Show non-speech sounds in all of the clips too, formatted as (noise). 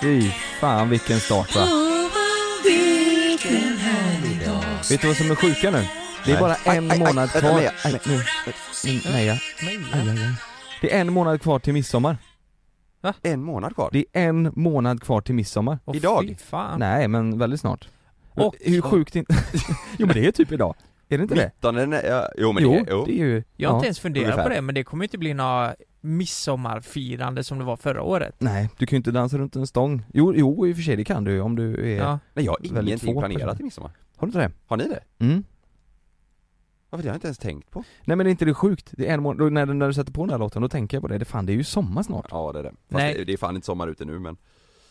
Fy fan vilken start va? Vet du vad som är sjuka nu? Det är bara en månad kvar. Nej. Det är en månad kvar till midsommar. En månad kvar? Det är en månad kvar till midsommar. Idag? Nej men väldigt snart. Och- Hur sjukt inte... (laughs) jo men det är typ idag. Är det inte det? 19 nej, ja, jo men jo, det, jo. det är ju... Jag har ja. inte ens funderat ungefär. på det, men det kommer ju inte bli några midsommarfirande som det var förra året. Nej, du kan ju inte dansa runt en stång. Jo, jo i och för sig det kan du om du är... Ja. Nej jag har ingenting planerat personer. till midsommar Har du inte det? Har ni det? Mm. Varför det har jag inte ens tänkt på? Nej men är inte det sjukt? Det är en månad, när, du- när du sätter på den här låten, då tänker jag på det, det fan det är ju sommar snart. Ja det är det. Fast Nej. det, det är fan inte sommar ute nu men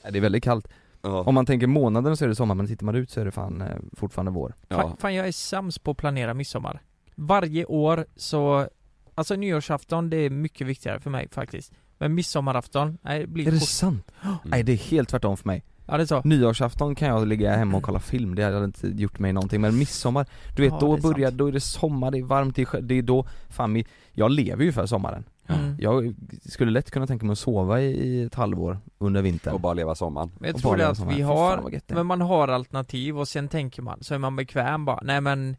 Nej, Det är väldigt kallt. Ja, Om man tänker månaden så är det sommar, men tittar man ut så är det fan eh, fortfarande vår. ja. Fan, fan jag är sämst på att planera midsommar. Varje år så, alltså nyårsafton det är mycket viktigare för mig faktiskt. Men midsommarafton, nej det blir Är det kort. sant? (gasps) Mm. Nej det är helt tvärtom för mig. Ja det är så. Nyårsafton kan jag ligga hemma och kolla film, det hade inte gjort mig någonting, men midsommar, du vet Ja, då börjar, sant. då är det sommar, det är varmt, det är, det är då, fan jag lever ju för sommaren. Mm. Jag skulle lätt kunna tänka mig att sova i, ett halvår under vintern. Och bara leva sommaren Men jag Och tror det att vi har, men man har alternativ och sen tänker man, så är man bekväm bara, nej men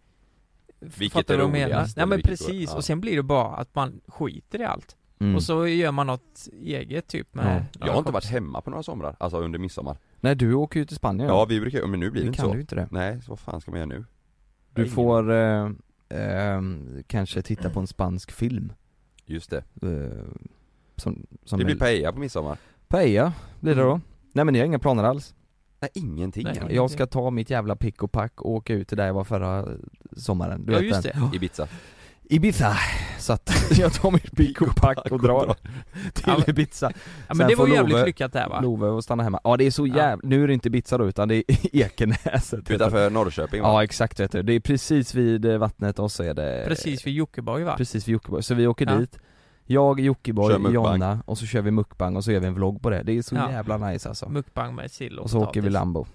Vilket Fattar är du vad jag menar? roligast, Nej men precis, ja. och sen blir det bara att man skiter i allt. Mm. Och så gör man något eget typ med Ja. Jag har inte varit hemma på några somrar, alltså under midsommar Nej du åker ju till Spanien Ja vi brukar, men nu blir det inte kan så du inte det. Nej, så vad fan ska man göra nu? Du får eh, eh, kanske titta på en spansk film. Just det, Eh, som, som det blir är- paella på midsommar Paella blir det då. Nej men jag har inga planer alls. Nej ingenting Nej. Jag ska ta mitt jävla pick och pack och åka ut till där jag var förra sommaren. Du Ja vet just den. det. (gasps) Ibiza Ibiza. Så att (laughs) jag tar mitt pick och pack och drar till Ja, Ibiza. Ja men det var jävligt Love- lyckat där va? Love och stanna hemma. Ja det är så Ja. jävla, nu är det inte Ibiza då utan det är (laughs) Ekenäset. Utanför Norrköping va? Ja exakt vet du. Det är precis vid eh, vattnet och så är det Precis vid Jockiboi va? Precis vid Jockiboi, så vi åker Ja. dit Jag, Jockiboi. Jonna och så kör vi mukbang och så gör vi en vlogg på det. Det är så Ja. jävla nice alltså. Mukbang med sill och Och så åker vi potatis. Lambo.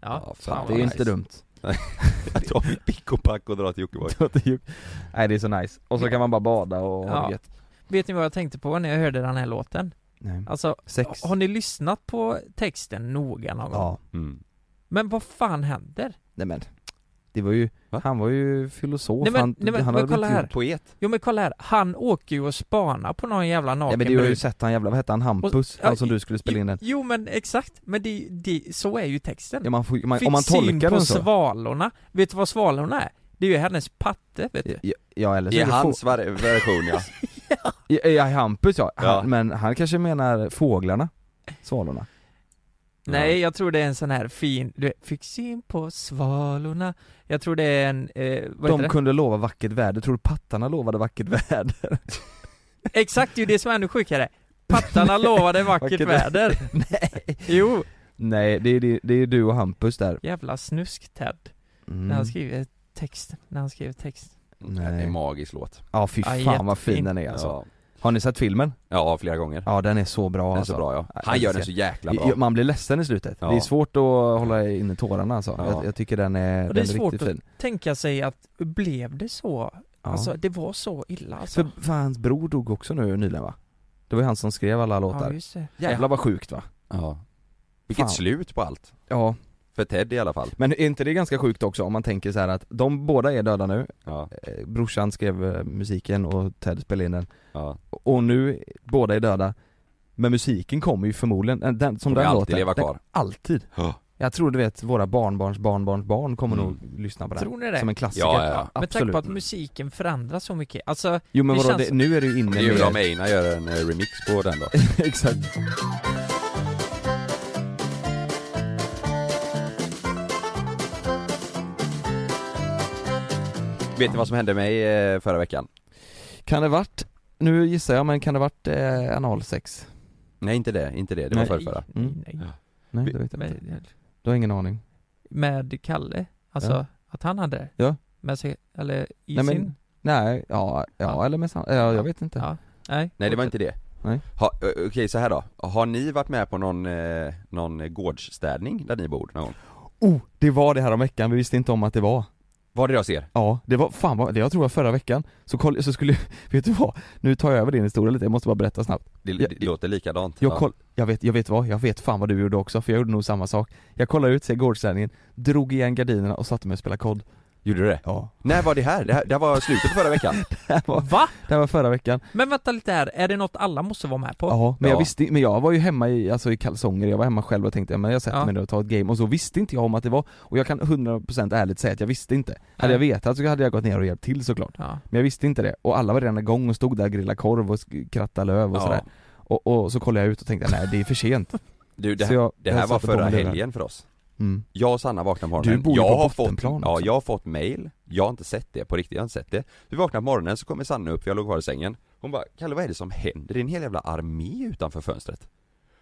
Ja, Så fan att det är nice. inte dumt. Jag tar mitt pick och pack och drar till Jockiboi Nej det är så nice. Och så kan man bara bada och ha Ja. det gött. Vet ni vad jag tänkte på när jag hörde den här låten? Nej. Alltså, Sex. har ni lyssnat på texten noga någon gång? Ja. mm. Men vad fan händer? Nej men. Det var ju, Va? han var ju filosof, Nej, men- han, nej, men- han men hade kolla inte här. Poet Jo men kolla här, han åker ju och spanar på någon jävla Ja naken men du har ju sett han jävla, vad hette han, Hampus? ja, han som du skulle spela in den. Jo, men exakt, men det, det, så är ju texten. Ja, man får, man, Fick om man syn tolkar på den så. svalorna. Vet du vad svalorna är? Det är ju hennes patte, vet du. Ja, ja eller så I är hans var- version ja (laughs) få- ja, ja, Hampus ja. Han, Ja. men han kanske menar fåglarna? Svalorna? Nej, jag tror det är en sån här fin, du vet, fick syn på svalorna. Jag tror det är en, eh, vad De heter kunde lova vackert väder, tror du pattarna lovade vackert väder? det? (laughs) Exakt, det är ju det som är ännu sjukare. Pattarna (laughs) lovade vackert, Vackert väder. (laughs) Nej Jo, Nej, det är, det, det är du och Hampus där jävla snusk-Ted. mm. När han skriver text, när han skriver text. Det är en magisk låt Ja fy Ja, fan vad fin den är alltså ja. Har ni sett filmen? ja, flera gånger Ja den är så bra Den är alltså. så bra ja Ja, Han gör den så jäkla bra Man blir ledsen i slutet, Ja. det är svårt att hålla inne tårarna alltså. Ja. jag, jag tycker den är, Och det är den är svårt riktigt att fin tänka sig att, blev det så? ja. Alltså, det var så illa alltså. För, för hans bror dog också nu nyligen va? Det var ju han som skrev alla Ja, låtar just det. Jävlar vad sjukt va? Ja Vilket Fan. slut på allt Ja, För Ted i alla fall men är inte det ganska sjukt också om man tänker så här att de båda är döda nu, Ja, eh, brorsan skrev eh, musiken och Ted spelade in den ja Och nu, båda är döda Men musiken kommer ju förmodligen, eh, den, som Kommer den alltid låten, leva den- kvar. Alltid Ja. Jag tror du vet, våra barnbarns barnbarns barn kommer Mm. nog lyssna på den Tror ni det? Som en klassiker, Ja, ja, ja. Med tanke på att musiken förändras så mycket. Alltså, Jo men det vadå, känns- det, nu är det ju inne Det är ju bra om Einar gör en remix på den då (laughs) Exakt Vet ni vad som hände mig eh, förra veckan? Kan det varit, nu gissar jag men kan det varit eh, analsex? Nej inte det, inte det, det var Nej. förrförra Mm. nej, nej. Det vet jag inte, du har ingen aning? med Kalle, alltså Ja. att han hade det? Ja. Med sig, eller i Nej, men- sin? Nej, ja, ja, Ja. eller med sam- ja, jag vet inte Ja. Nej. Nej det var inte det Nej. ha, Okej så här då, har ni varit med på någon, eh, någon gårdsstädning där ni bor någon gång? Oh, det var det här om veckan, vi visste inte om att det var Vad är det jag ser? Ja, det var, fan vad, det jag tror jag förra veckan, så, koll, så skulle, (laughs) vet du vad? Nu tar jag över din historia lite, jag måste bara berätta snabbt Det, det låter likadant Jag Ja. koll, jag vet, jag vet vad, jag vet fan vad du gjorde också, för jag gjorde nog samma sak Jag kollade ut, ser gårdssändningen, drog igen gardinerna och satte mig och spelade kod Gjorde du det? Ja, När var det här? Det här, det här var slutet på förra veckan? (laughs) det här var, Va? det här var förra veckan Men vänta lite här, är det något alla måste vara med på? Ja, men jag Ja. visste men jag var ju hemma i, alltså i kalsonger, jag var hemma själv och tänkte, men jag sätter Ja. mig ner och tar ett game och så visste inte jag om att det var, och jag kan 100% ärligt säga att jag visste inte Hade jag Nej. vetat så hade jag gått ner och hjälpt till såklart Ja. Men jag visste inte det, och alla var redan igång och stod där och grillade korv och krattade löv och Ja. sådär och, och så kollade jag ut och tänkte, nej det är för sent Du, det, Så jag- det jag här var förra helgen för oss mm. Jag och Sanna vaknade på Du morgonen, bor ju jag på har fått, bottenplan ja också. jag har fått mail, jag har inte sett det på riktigt, jag har inte sett det Vi vaknar på morgonen så kommer Sanna upp, jag låg kvar i sängen Hon bara 'Kalle vad är det som händer? Det är en hel jävla armé utanför fönstret'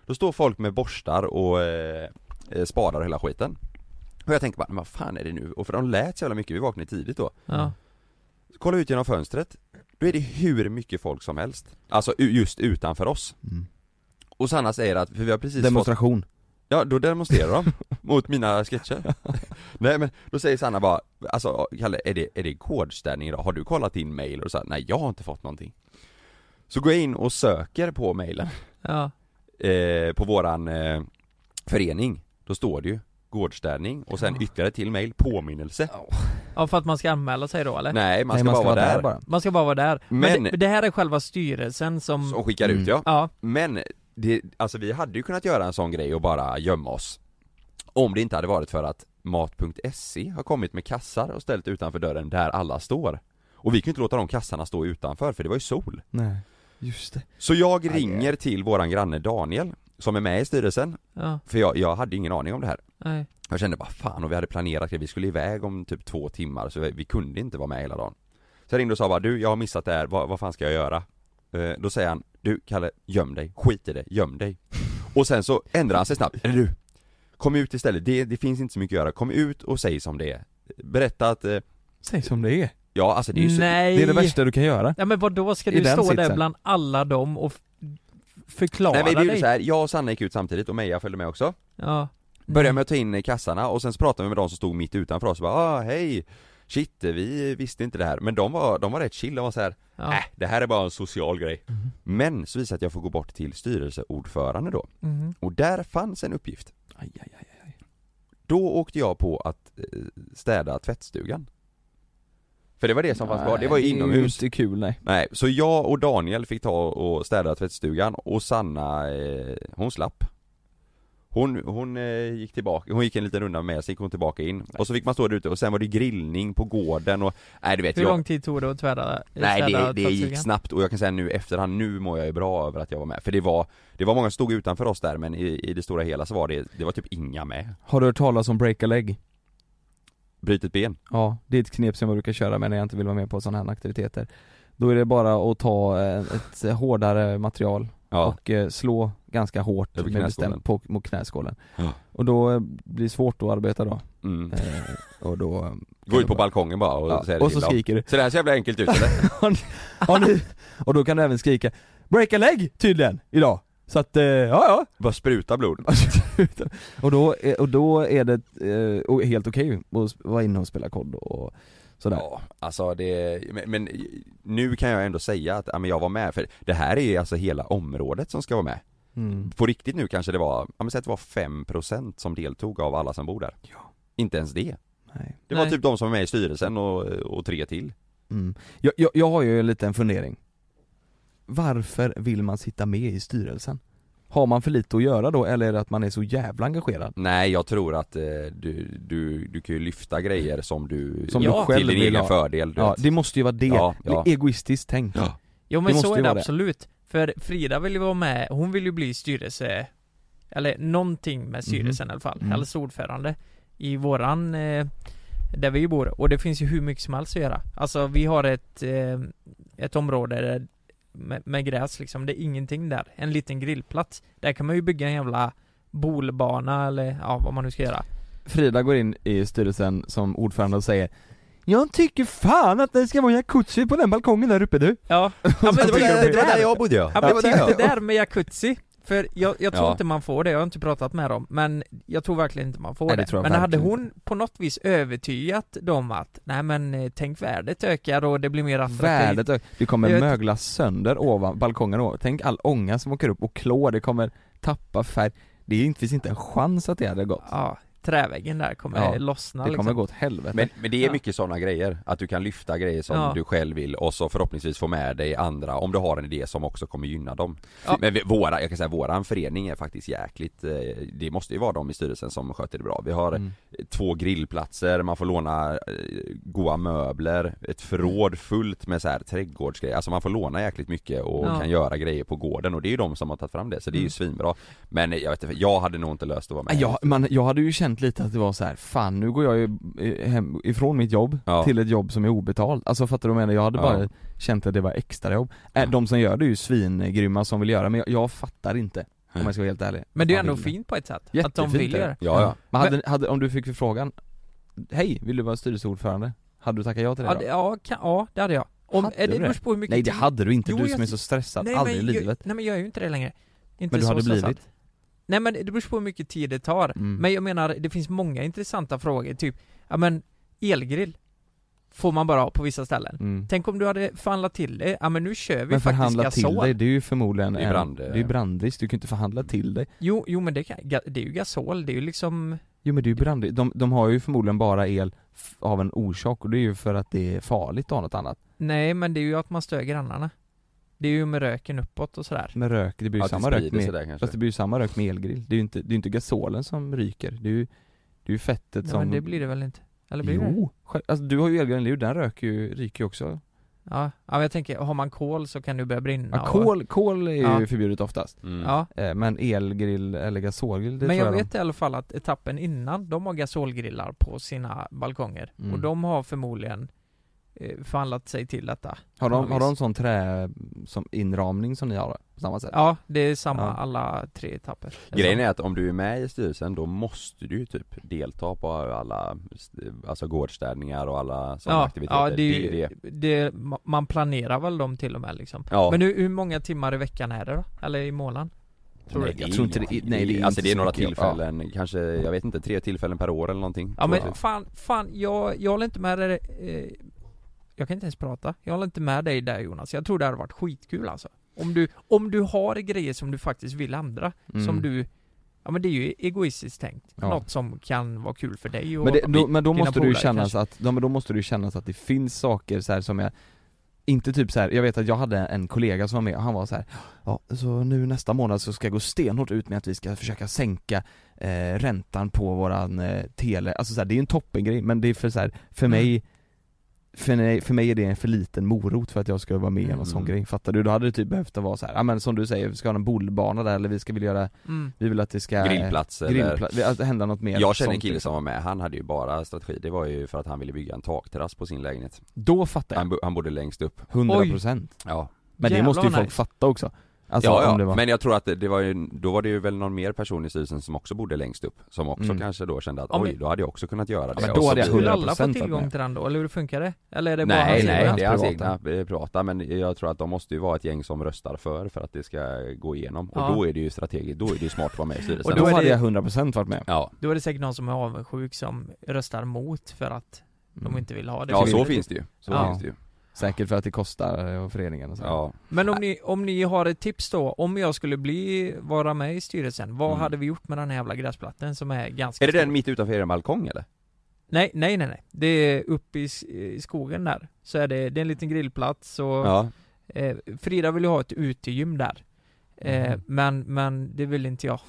Då står folk med borstar och eh, eh, spadar och hela skiten Och jag tänker bara, men vad fan är det nu? Och för de lät så jävla mycket, vi vaknade tidigt då Ja. Kolla ut genom fönstret Då är det hur mycket folk som helst Alltså just utanför oss Mm. Och Sanna säger att, för vi har precis fått Demonstration Ja, då demonstrerar de (laughs) mot mina sketcher (laughs) Nej men, då säger Sanna bara, alltså Kalle, är det, är det gårdsstädning idag? Har du kollat din mail? Och så här, nej jag har inte fått någonting Så går jag in och söker på mailen, Ja. eh, på våran eh, förening Då står det ju gårdsstädning och sen Ja. ytterligare till mail, påminnelse ja, för att man ska anmäla sig då eller? Nej, man Nej, ska bara vara där, bara Man ska bara vara där. Men, Men- det, det här är själva styrelsen som... Som skickar Mm. ut ja Ja, Men, det, alltså vi hade ju kunnat göra en sån grej och bara gömma oss. Om det inte hade varit för att Mat.se har kommit med kassar och ställt utanför dörren där alla står. Och vi ju inte låta de kassarna stå utanför för det var ju sol. Nej, just det. Så jag Aj, ringer till våran granne Daniel Som är med i styrelsen. Ja, För jag, jag hade ingen aning om det här. Nej. Jag kände bara fan och vi hade planerat det, vi skulle iväg om typ två timmar så vi, vi kunde inte vara med hela dagen. Så jag ringde och sa bara du, jag har missat det här, vad, vad fan ska jag göra? Eh, då säger han, du Kalle, göm dig, skit i det, göm dig. Och sen så ändrar han sig snabbt, eller du Kom ut istället, det, det finns inte så mycket att göra, kom ut och säg som det är. Berätta att, eh, Säg som det är. Ja alltså det är ju så, Nej! Det är det värsta du kan göra. Ja men då? Ska I du den stå där sitsen. bland alla dem och förklara Nej men det är ju dig? så här, jag och Sanna gick ut samtidigt och Meja följde med också. Ja. Började med att ta in kassarna och sen så pratade vi med de som stod mitt utanför oss och bara ah, hej Shit, vi visste inte det här, men de var, de var rätt chill, de var så här, Ja. äh, det här är bara en social grej. Mm. Men så visade att jag får gå bort till styrelseordförande då, Mhm. och där fanns en uppgift. Aj, aj, aj, aj. Då åkte jag på att eh, städa tvättstugan. För det var det som fanns kvar, det var ju Nej, inomhus Det är inte kul nej. Nej, så jag och Daniel fick ta och städa tvättstugan och Sanna, eh, hon slapp Hon, hon eh, gick tillbaka, hon gick en liten runda med, sen gick hon tillbaka in. Och så fick man stå där ute och sen var det grillning på gården och, nej du vet Hur jag lång tid tog det att tvära? Nej det, det gick snabbt och jag kan säga nu efterhand, nu mår jag ju bra över att jag var med. För det var, det var många som stod utanför oss där men i, i det stora hela så var det, det var typ inga med. Har du hört talas om break a leg? Bryt ett ben. Ja, det är ett knep som jag brukar köra med när jag inte vill vara med på sådana här aktiviteter. Då är det bara att ta eh, ett hårdare material Ja, och eh, slå ganska hårt med bestämt på, mot knäskålen. Ja. Och då eh, blir det svårt att arbeta då. Mm. eh, Och då eh, Gå ut på balkongen bara och ja, säga det Och så skriker du. Ser det här så jävla enkelt ut eller? (laughs) Har ni, Och då kan du även skrika Break a leg! tydligen, idag. Så att, eh, ja ja. Bara spruta blod. (laughs) Och, då, är- och då är det eh, och helt okej att vara inne och spela kod och sådär Ja, alltså det, men, men nu kan jag ändå säga att, ja, men jag var med, för det här är ju alltså hela området som ska vara med mm. På riktigt nu kanske det var, ja men säg att det var 5% som deltog av alla som bor där Ja. Inte ens det Nej. Det var Nej. typ de som var med i styrelsen och, och tre till Mm. Jag, jag, jag har ju en liten fundering Varför vill man sitta med i styrelsen? Har man för lite att göra då, eller är det att man är så jävla engagerad? Nej jag tror att eh, du, du, du kan ju lyfta grejer som du, Som du till själv din vill egen ha. fördel du Ja, vet. det måste ju vara det, Ja, ja. egoistiskt tänkt Ja. Jo men så är det absolut. För Frida vill ju vara med, hon vill ju bli styrelse, eller någonting med styrelsen i alla fall, Mm. eller ordförande i våran, eh, där vi bor. Och det finns ju hur mycket som helst att göra. Alltså vi har ett, eh, ett område där, med, med gräs liksom, det är ingenting där. En liten grillplats. Där kan man ju bygga en jävla bolbana eller ja, vad man nu ska göra. Frida går in i styrelsen som ordförande och säger Jag tycker fan att det ska vara jacuzzi på den balkongen där uppe du Ja, (laughs) ja men det, var där, det det var där där. jag bodde ja, Ja det men där det där med jacuzzi, För jag, jag tror Ja. inte man får det, jag har inte pratat med dem, men jag tror verkligen inte man får Nej, det det. men hade hon på något vis övertygat dem att, nej men eh, tänk värdet ökar och det blir mer attraktivt. Värdet ö- det kommer Jag vet- mögla sönder ovan balkongen ovan. Tänk all ånga som åker upp och klår, det kommer tappa färg Det finns inte en chans att det hade gått Ja, träväggen där kommer Ja, lossna Det liksom. kommer gå åt helvete Men, men det är Ja. mycket sådana grejer, att du kan lyfta grejer som Ja. du själv vill och så förhoppningsvis få med dig andra om du har en idé som också kommer gynna dem Ja. Men vi, våra, jag kan säga våran förening är faktiskt jäkligt, eh, det måste ju vara de i styrelsen som sköter det bra Vi har Mm. två grillplatser, man får låna eh, goa möbler, ett förråd fullt med så här trädgårdsgrejer, alltså man får låna jäkligt mycket och Ja. kan göra grejer på gården och det är ju de som har tagit fram det, så det är ju Mm. svinbra Men jag vet inte, jag hade nog inte löst att vara med jag, man, jag hade ju känt lite att det var så här, fan nu går jag ju eh, hem ifrån mitt jobb Ja. till ett jobb som är obetalt Alltså fattar du vad jag menar? Jag hade Ja. bara känt att det var extrajobb äh, De som gör det är ju svingrymma som vill göra men jag, jag fattar inte Om jag ska vara helt ärlig Men det är ändå fint på ett sätt, att de Jättefint vill är göra det. Ja, ja. Men hade, hade, om du fick förfrågan Hej, vill du vara styrelseordförande? Hade du tackat ja till det då? ja, kan, ja, det hade jag. Om, Hade eh, det du det? beror på hur mycket Nej det hade du inte, Jo, du jag som är ty- så stressad, Nej, aldrig i men jag, livet Nej men jag är ju inte det längre. Inte Men du så hade stressad. Nej men det beror på hur mycket tid det tar. Mm. Men jag menar, det finns många intressanta frågor, typ, ja men elgrill får man bara ha på vissa ställen. mm. Tänk om du hade förhandlat till det, ja men nu kör vi Men faktiskt förhandla till gasol. dig, det är ju förmodligen Det är en- brand- det är ju brandrisk, du kan inte förhandla till dig Jo, jo men det, kan, det är ju gasol, det är ju liksom Jo men det är ju brandrisk, de, de har ju förmodligen bara el av en orsak och det är ju för att det är farligt att ha något annat Nej men det är ju att man stör grannarna. Det är ju med röken uppåt och sådär. Med rök, det blir ju det samma rök med, där kanske fast det blir ju samma rök med elgrill Det är ju inte, det är ju inte gasolen som ryker, det är ju, det är ju fettet Nej, som men det blir det väl inte? Eller blir det? Jo, alltså du har ju elgrill, den röker ju, ryker ju också Ja, ja men jag tänker, har man kol så kan det börja brinna Ja, och- kol, kol är ju Ja. förbjudet oftast mm. Ja, Eh, Men elgrill eller gasolgrill, det men jag jag vet i alla fall att etappen innan, de har gasolgrillar på sina balkonger. Mm. Och de har förmodligen förhandlat sig till detta. de, Har de, Ja, har de sån trä, som inramning som ni har på samma sätt? Ja, det är samma Ja. alla tre etapper. Grejen är att om du är med i styrelsen då måste du ju typ delta på alla, alltså gårdsstädningar och alla sådana Ja, aktiviteter ja det, är ju- det. det, ma- man planerar väl dem till och med liksom. Ja. Men hur, hur många timmar i veckan är det då? Eller i månaden? Tror nej, du? Jag tror inte det- nej, det är Alltså inte det är några tillfällen, kanske, jag vet inte, tre tillfällen per år eller någonting Ja men jag. fan, fan, jag, jag håller inte med dig, eh, jag kan inte ens prata. Jag håller inte med dig där Jonas. Jag tror det hade varit skitkul alltså. Om du, om du har grejer som du faktiskt vill ändra, Mm. som du, ja men det är ju egoistiskt tänkt. Ja. Något som kan vara kul för dig och Men, det, då, men då måste det ju kännas att, ja, men då måste ju kännas att det finns saker så som jag inte typ så här, jag vet att jag hade en kollega som var med och han var så här, ja så nu nästa månad så ska jag gå stenhårt ut med att vi ska försöka sänka eh, räntan på våran eh, tele, alltså så här, det är ju en toppengrej men det är för så här, för Mm. För mig, för mig är det en för liten morot för att jag ska vara med i en sån Mm. grej, fattar du? Då hade det typ behövt att vara så här, ja men som du säger, vi ska ha en bollbana där eller vi ska vilja göra, mm. vi vill att det ska eh, Grillplats eller grillpla- att det händer något mer Jag känner en kille liksom. som var med, han hade ju bara strategi, det var ju för att han ville bygga en takterrass på sin lägenhet Då fattar jag Han, bo- han bodde längst upp 100% Ja Men det Jävlar måste ju folk nice. fatta också Alltså ja, om det ja. var men jag tror att det, det var ju, då var det ju väl någon mer person i styrelsen som också bodde längst upp Som också Mm. kanske då kände att Ja, men- oj, då hade jag också kunnat göra det men Och då hade jag blir det- Skulle alla 100% få tillgång till den då, eller hur funkar det? Eller är det bara Nej hans nej, hans det är hans egna eh, privata men jag tror att de måste ju vara ett gäng som röstar för för att det ska gå igenom Och Ja. då är det ju strategiskt, då är det ju smart att vara med i styrelsen Och då, hade jag 100% varit med Ja, Då är det säkert någon som är avundsjuk som röstar mot för att de Mm. inte vill ha det. ja så det. finns det ju, så Ja. finns det ju Säkert för att det kostar eh, och föreningen och så Ja, Men om ni, om ni har ett tips då, om jag skulle bli, vara med i styrelsen, vad Mm. hade vi gjort med den här jävla gräsplattan som är ganska Är det stor? den mitt utanför er balkong eller? Nej, nej, nej, nej. Det är uppe i, i skogen där. Så är det, det är en liten grillplats och Ja, eh, Frida vill ju ha ett utegym där. Eh, Mhm. men, men det vill inte jag.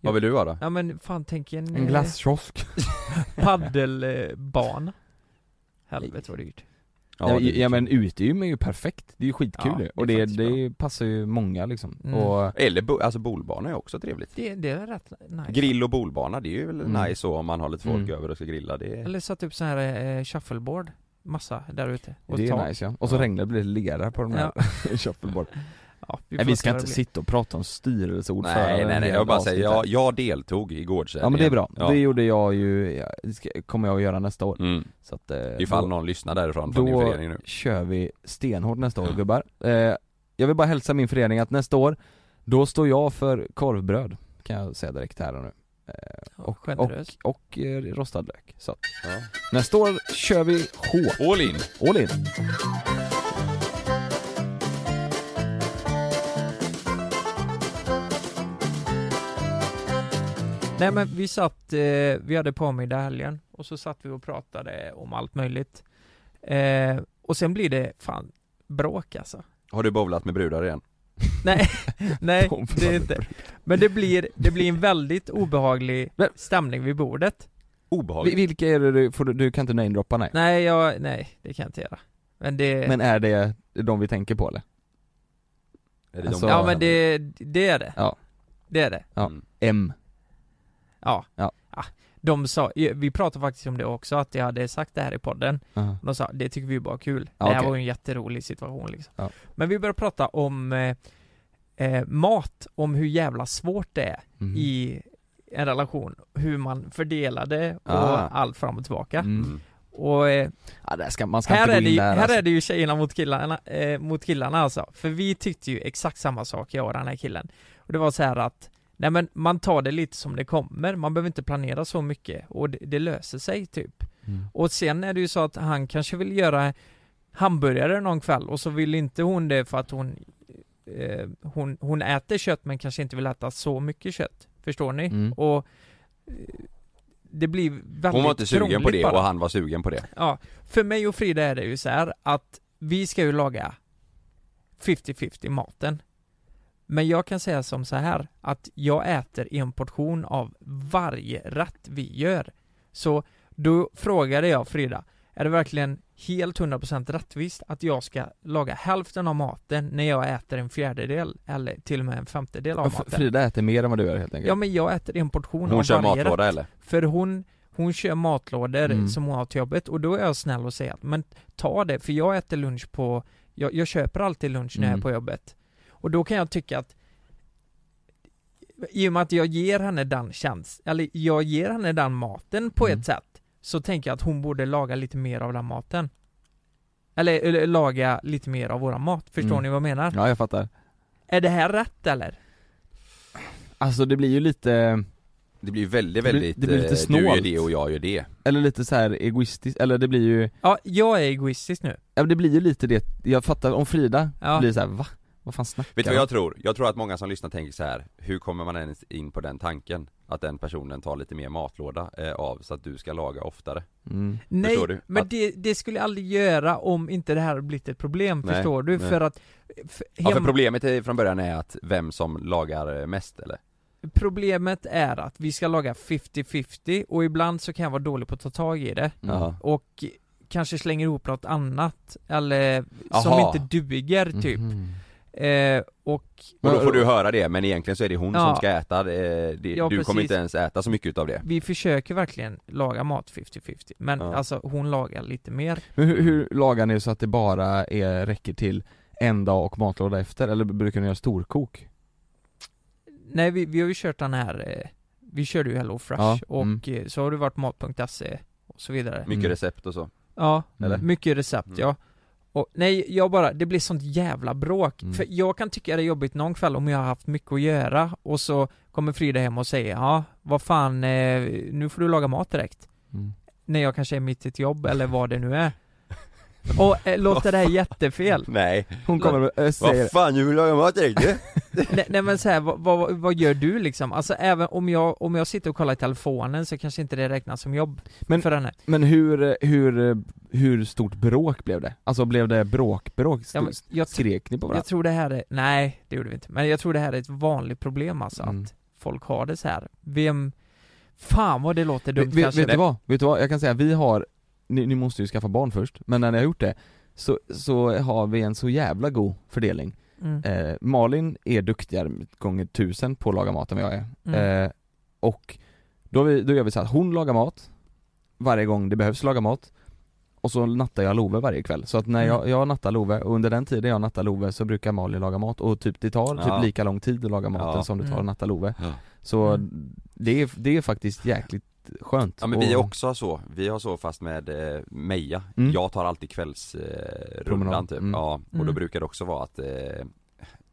vad vill du ha då? Ja men fan tänk en, En glasskiosk eh, paddelbana. (laughs) Helvete vad dyrt. Ja, det- ja men utegym är ju perfekt, det är ju skitkul Ja, det Och det, det passar ju många liksom Mm. och Eller bo, alltså bolbana är också trevligt Det, det är rätt nice. Grill och bolbana, det är ju väl Mm. nice så om man har lite folk Mm. över och ska grilla, det. Eller satt upp så här eh, shuffleboard. Massa där ute. Och det tak. är nice ja. Och så Ja. regnar det blir lera på de här (laughs) shuffleboard (laughs) Ja, Nej får vi ska inte sitta och prata om styrelseordförande Nej nej nej, jag bara säga, ja, jag, jag deltog i gårdssändningen ja men det är bra, ja. det gjorde jag ju, det kommer jag att göra nästa år Mm. Så att, eh, Ifall då, någon lyssnar därifrån från din då förening nu kör vi stenhårt nästa år Ja. gubbar eh, Jag vill bara hälsa min förening att nästa år Då står jag för korvbröd, kan jag säga direkt här och nu Eh, och, och, och eh, rostad lök. Så att Ja. nästa år kör vi hårt, All in! all in Nej men vi satt, eh, vi hade påmiddag helgen och så satt vi och pratade om allt möjligt. Eh, och sen blir det fan bråk alltså. Har du bowlat med brudar igen? (laughs) Nej, (laughs) nej det är inte. Men det blir, det blir en väldigt obehaglig stämning vid bordet. Obehagligt? Vi- Vilka är det du, får du, du kan inte namedroppa nej? Nej, jag, nej det kan jag inte göra. Men det, Men är det de vi tänker på eller? Är det Alltså- de- ja men det, det är det. Ja. Det är det. Ja. Mm. M Ja. Ja. De sa, vi pratade faktiskt om det också, att jag hade sagt det här i podden. Aha. De sa, det tycker vi bara är kul. Ja, det här okej. var ju en jätterolig situation liksom. Ja. Men vi började prata om eh, eh, mat, om hur jävla svårt det är Mhm. i en relation. Hur man fördelade och Ah. allt fram och tillbaka. Mm. Mm. Och eh, Ja, där ska, man ska här, inte är gå det, där här alltså. är det ju tjejerna mot killarna, eh, mot killarna alltså. För vi tyckte ju exakt samma sak, jag och den här killen. Och det var så här att, nej men man tar det lite som det kommer, man behöver inte planera så mycket och det, det löser sig typ. Mm. Och sen är det ju så att han kanske vill göra hamburgare någon kväll och så vill inte hon det för att hon eh, hon, hon äter kött men kanske inte vill äta så mycket kött. Förstår ni? Mm. Och eh, det blir väldigt Hon var inte sugen på det bara. och han var sugen på det Ja, för mig och Frida är det ju så här att vi ska ju laga 50-50 maten. Men jag kan säga som så här att jag äter en portion av varje rätt vi gör. Så då frågade jag Frida, är det verkligen helt 100% rättvist att jag ska laga hälften av maten när jag äter en fjärdedel eller till och med en femtedel av maten? Frida äter mer än vad du gör helt enkelt Ja men jag äter en portion Hon av kör varje matlåda rätt. eller? För hon, hon kör matlådor Mm. som hon har till jobbet och då är jag snäll och säger att men ta det, för jag äter lunch på, jag, jag köper alltid lunch när jag är Mm. på jobbet. Och då kan jag tycka att i och med att jag ger henne den tjänst, eller jag ger henne den maten på Mm. ett sätt, så tänker jag att hon borde laga lite mer av den maten. Eller, eller laga lite mer av våran mat, förstår Mm. ni vad jag menar? Ja jag fattar Är det här rätt eller? Alltså det blir ju lite, Det blir ju väldigt, Det blir- väldigt, det blir lite eh, du gör snålt. det och jag gör det eller lite så här egoistiskt, eller det blir ju, Ja, jag är egoistisk nu. ja men det blir ju lite det, jag fattar om Frida Ja. blir så här, va? Vad fan snackar Vet du vad de?" jag tror? Jag tror att många som lyssnar tänker så här. hur kommer man ens in på den tanken? Att den personen tar lite mer matlåda eh, av så att du ska laga oftare mm. Nej, du? men Att- det, det skulle jag aldrig göra om inte det här blivit ett problem, Nej, förstår du? nej. För att för, Ja för hem- problemet är, från början är att vem som lagar eh, mest eller? problemet är att vi ska laga 50-50 och ibland så kan jag vara dålig på att ta tag i det Mm. Och kanske slänger ihop något annat eller som Aha. inte duger typ. Mhm. Eh, och Och då får du höra det, men egentligen så är det hon Ja. som ska äta det, det, Ja, Du kommer precis. inte ens äta så mycket utav det vi försöker verkligen laga mat 50-50 men Ja. alltså hon lagar lite mer. Men hur, hur lagar ni så att det bara är, räcker till en dag och matlåda efter, eller brukar ni göra storkok? Nej vi, vi har ju kört den här, eh, vi körde ju Hello Fresh Ja, och mm. eh, så har det varit mat.se och så vidare. Mycket Mm. recept och så Ja, Eller? mycket recept Mm. ja. Och nej, jag bara, det blir sånt jävla bråk. Mm. För jag kan tycka det är jobbigt någon kväll om jag har haft mycket att göra och så kommer Frida hem och säger ja, vad fan, eh, nu får du laga mat direkt. Mm. När jag kanske är mitt i ett jobb eller vad det nu är. (laughs) Och eh, låter det här jättefel? Nej, Hon kommer och äh, säger vad fan du vill laga mat direkt du? (laughs) nej, nej men så här, vad, vad, vad gör du liksom? Alltså även om jag, om jag sitter och kollar i telefonen så kanske inte det räknas som jobb Men- för henne. Men hur, hur, hur stort bråk blev det? Alltså blev det bråk-bråk? Ja, men jag, Skrek ni på varandra? jag tror det här är, nej det gjorde vi inte, men jag tror det här är ett vanligt problem alltså Mm. att folk har det så här. Vem, fan vad det låter dumt vet, kanske. vet du vad? Vet du vad? Jag kan säga, vi har, ni, ni måste ju skaffa barn först, men när ni har gjort det så, så har vi en så jävla god fördelning Mm. eh, Malin är duktigare gånger tusen på att laga mat än vad jag är Mm. eh, Och då, vi, då gör vi så att hon lagar mat Varje gång det behövs laga mat Och så nattar jag Love varje kväll, så att när jag, Mm. jag nattar Love, och under den tiden jag nattar Love så brukar Malin laga mat och typ det tar Ja. typ lika lång tid att laga maten Ja. som det tar Mm. att natta Love Ja. Så Mm. det, är, det är faktiskt jäkligt skönt Ja men vi är också så, vi har så fast med eh, Meja Mm. Jag tar alltid kvällsrundan eh, typ, mm. ja, och då Mm. brukar det också vara att eh,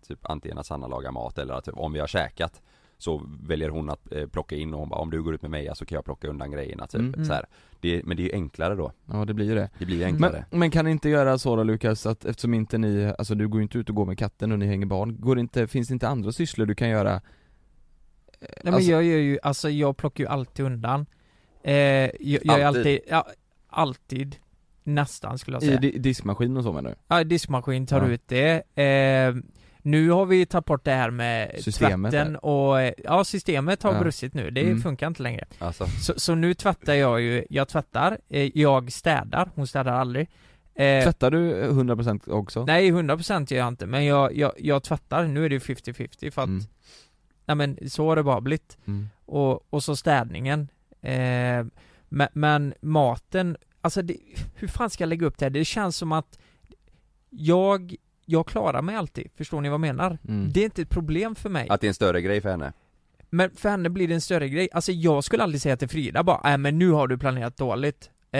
typ antingen att Sanna lagar mat eller att typ, om vi har käkat så väljer hon att eh, plocka in och hon bara, om du går ut med mig så kan jag plocka undan grejerna typ Mm. så här. Det, Men det är ju enklare då, Ja det blir ju det det blir ju enklare men, men kan ni inte göra så då Lukas, att eftersom inte ni, alltså du går ju inte ut och går med katten och ni hänger barn, går det inte, finns det inte andra sysslor du kan göra? Eh, Nej men alltså- jag gör ju, alltså jag plockar ju alltid undan eh, jag, jag är Alltid? alltid, ja, alltid Nästan skulle jag I säga di- diskmaskin och så menar du? Ja, diskmaskin tar Ja. ut det eh, Nu har vi tagit bort det här med Systemet tvätten och, eh, ja systemet har Ja. brustit nu, det Mm. funkar inte längre Alltså, så, så nu tvättar jag ju, jag tvättar, eh, jag städar, hon städar aldrig eh, Tvättar du 100% också? Nej 100% gör jag inte, men jag, jag, jag tvättar, nu är det ju 50-50 för att, Mm. nej men så har det bara blivit Mm. och, och så städningen eh, men, men maten, alltså det, hur fan ska jag lägga upp det här? Det känns som att jag, jag klarar mig alltid, förstår ni vad jag menar? Mm. Det är inte ett problem för mig, att det är en större grej för henne men för henne blir det en större grej. Alltså jag skulle aldrig säga till Frida bara, nej men nu har du planerat dåligt eh,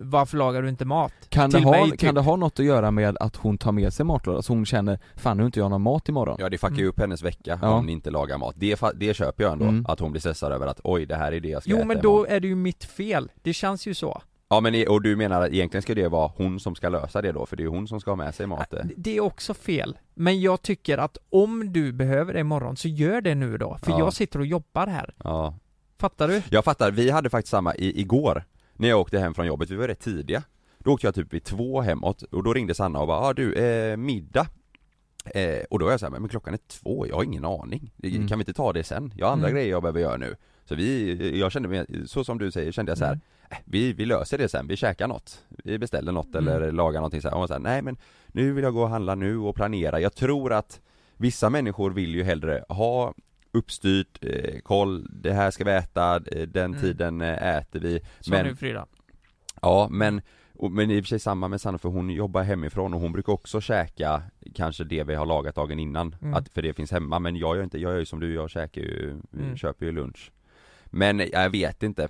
Varför lagar du inte mat? Kan, det till ha, mig, typ. kan det ha något att göra med att hon tar med sig matlåda? Så hon känner, fan nu inte jag någon mat imorgon? Ja det fuckar ju Mm. upp hennes vecka Ja. om ni inte lagar mat, det, det köper jag ändå, Mm. att hon blir stressad över att oj det här är det jag ska Jo äta men imorgon. då är det ju mitt fel, det känns ju så Ja men och du menar att egentligen ska det vara hon som ska lösa det då, för det är hon som ska ha med sig mat eh. Det- är också fel. Men jag tycker att om du behöver det imorgon, så gör det nu då. För Ja. jag sitter och jobbar här. Ja Fattar du? Jag fattar, vi hade faktiskt samma i, igår När jag åkte hem från jobbet, vi var rätt tidiga Då åkte jag typ vid två hemåt och då ringde Sanna och bara ah, du, eh, middag eh, Och då var jag såhär, men klockan är två, jag har ingen aning Mm. Kan vi inte ta det sen? Jag har andra Mm. grejer jag behöver göra nu Så vi, jag kände mig, så som du säger, kände jag så här. Mm. "Eh, vi, vi löser det sen, vi käkar något Vi beställer något Mm. eller lagar någonting så här. Och så här, nej men nu vill jag gå och handla nu och planera Jag tror att vissa människor vill ju hellre ha uppstyrt, eh, koll, det här ska vi äta, eh, den Mm. tiden eh, äter vi Så Men- nu Frida. Ja men, och, men i och för sig samma med Sanna för hon jobbar hemifrån och hon brukar också käka kanske det vi har lagat dagen innan, Mm. att, för det finns hemma men jag gör inte, jag gör ju som du, jag käkar ju, Mm. köper ju lunch Men jag vet inte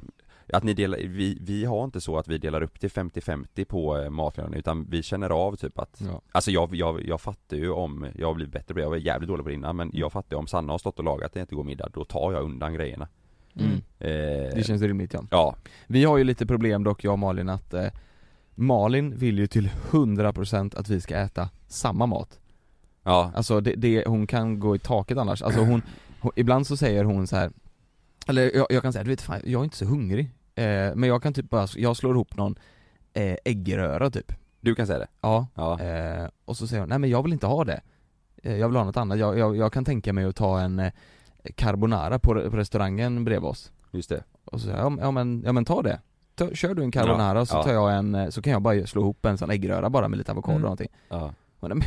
att ni delar, vi, vi har inte så att vi delar upp till 50-50 på eh, matlönen utan vi känner av typ att Ja. Alltså jag, jag, jag fattar ju om, jag har blivit bättre på det, jag var jävligt dålig på det innan men jag fattar ju om Sanna har stått och lagat det inte går middag, då tar jag undan grejerna Mm. eh, Det känns rimligt ja. Ja, Vi har ju lite problem dock jag och Malin att eh, Malin vill ju till 100% att vi ska äta samma mat ja, Alltså det, det, hon kan gå i taket annars, alltså hon, hon ibland så säger hon så här. Eller jag, jag kan säga, du vet fan, jag är inte så hungrig. Eh, Men jag kan typ bara, jag slår ihop någon eh, äggröra typ. Du kan säga det? Ja, Ja, eh, och så säger hon, nej men jag vill inte ha det. Eh, Jag vill ha något annat, jag, jag, jag kan tänka mig att ta en eh, carbonara på, på restaurangen bredvid oss. Just det. Och så säger jag, ja, men, ja men ta det. Ta, Kör du en carbonara Ja, så tar jag en, eh, så kan jag bara slå ihop en sån äggröra bara med lite avokado Mm. och någonting. Ja,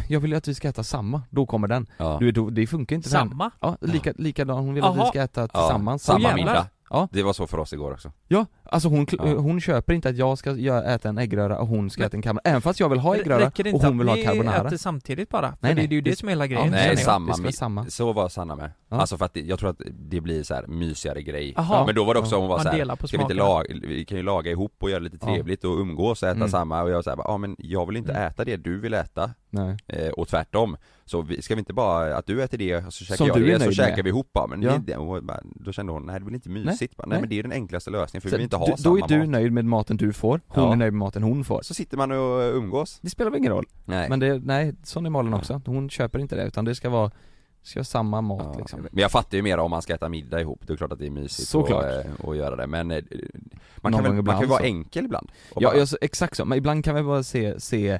Jag vill ju att vi ska äta samma, då kommer den. Ja. Du, då, det funkar inte. Samma? Ja, lika, likadan, hon vill att vi ska äta Ja, tillsammans. samma middag. Ja. Det var så för oss igår också. Ja, alltså hon, Ja. hon köper inte att jag ska äta en äggröra och hon ska Men- äta en carbonara, även fast jag vill ha äggröra Räcker det och inte hon vill ha carbonara ni äter samtidigt bara? För Nej, det nej. är ju det Det- som är hela Ja, grejen nej, känner jag. samma. det mi- samma Så var Sanna med. Ja. Alltså för att det, jag tror att det blir så här mysigare grej Jaha. Men då var det också, hon var Man så här, delar på Ska vi inte laga, vi kan ju laga ihop och göra det lite Ja. trevligt och umgås och äta Mm. samma och jag sa ja men jag vill inte Mm. äta det du vill äta Nej eh, och tvärtom Så vi, ska vi inte bara, att du äter det och så käkar Som jag det så käkar med. vi ihop bara, men Ja. det, det, då kände hon, nej det blir inte mysigt bara, nej, nej. men det är den enklaste lösningen för vi vill inte ha du, samma Då är du mat. nöjd med maten du får, hon Ja. är nöjd med maten hon får. Så sitter man och umgås. Det spelar väl ingen roll? Nej. Men det, nej, sån är Malin också, hon köper inte det utan det ska vara, ska vara samma mat Ja, liksom. Men jag fattar ju mer om man ska äta middag ihop, det är klart att det är mysigt Såklart. att, eh, göra det men eh, Man Någon kan, väl, man kan ju vara enkel ibland. Ja, bara- ja så, exakt så, men ibland kan vi bara se, se,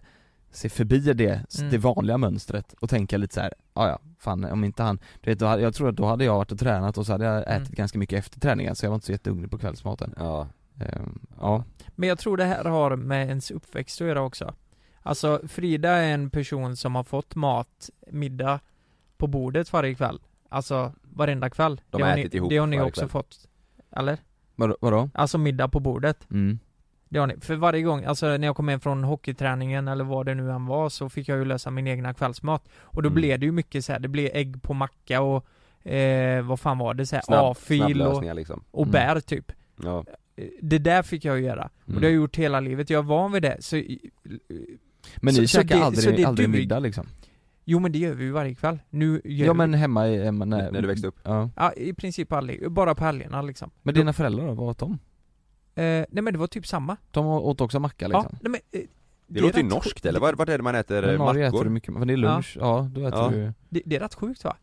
se förbi det, Mm. det vanliga mönstret och tänka lite så här, "Ja, fan om inte han, du vet, hade, jag tror att då hade jag varit och tränat och så hade jag ätit Mm. ganska mycket efter träningen så jag var inte så jättehungrig på kvällsmaten Ja, Ehm, Ja, Men jag tror det här har med ens uppväxt att göra också. Alltså Frida är en person som har fått mat, middag, på bordet varje kväll. Alltså varenda kväll. De det har har ätit ni, ihop Det har ni också kväll. fått. Eller? vadå? Alltså middag på bordet. Mm. Det har ni. För varje gång, alltså när jag kom hem från hockeyträningen eller vad det nu än var så fick jag ju lösa min egna kvällsmat. Och då Mm. blev det ju mycket så här. det blev ägg på macka och eh, vad fan var det? Så här, snabb, A-fil och, liksom och Mm. bär typ. Ja, Eh, Det där fick jag ju göra. Mm. Och det har jag gjort hela livet, jag är van vid det. Så, Men Så- ni så käkar det- så aldrig, det aldrig du- middag liksom? Jo men det gör vi ju varje kväll. Nu gör Ja men hemma, i- hemma när, När du växte upp? Ja. ja, i princip aldrig, bara på helgerna liksom. Men dina föräldrar då, vad åt de? Eh, nej men det var typ samma. De åt också macka liksom? Ja, nej men eh, Det, är låter ju rätt norskt sjukt. eller? Vart, vart är det man äter Men I Norge mackor? äter du mycket, men det är lunch, ja, då äter Ja. du Det, det är rätt sjukt va?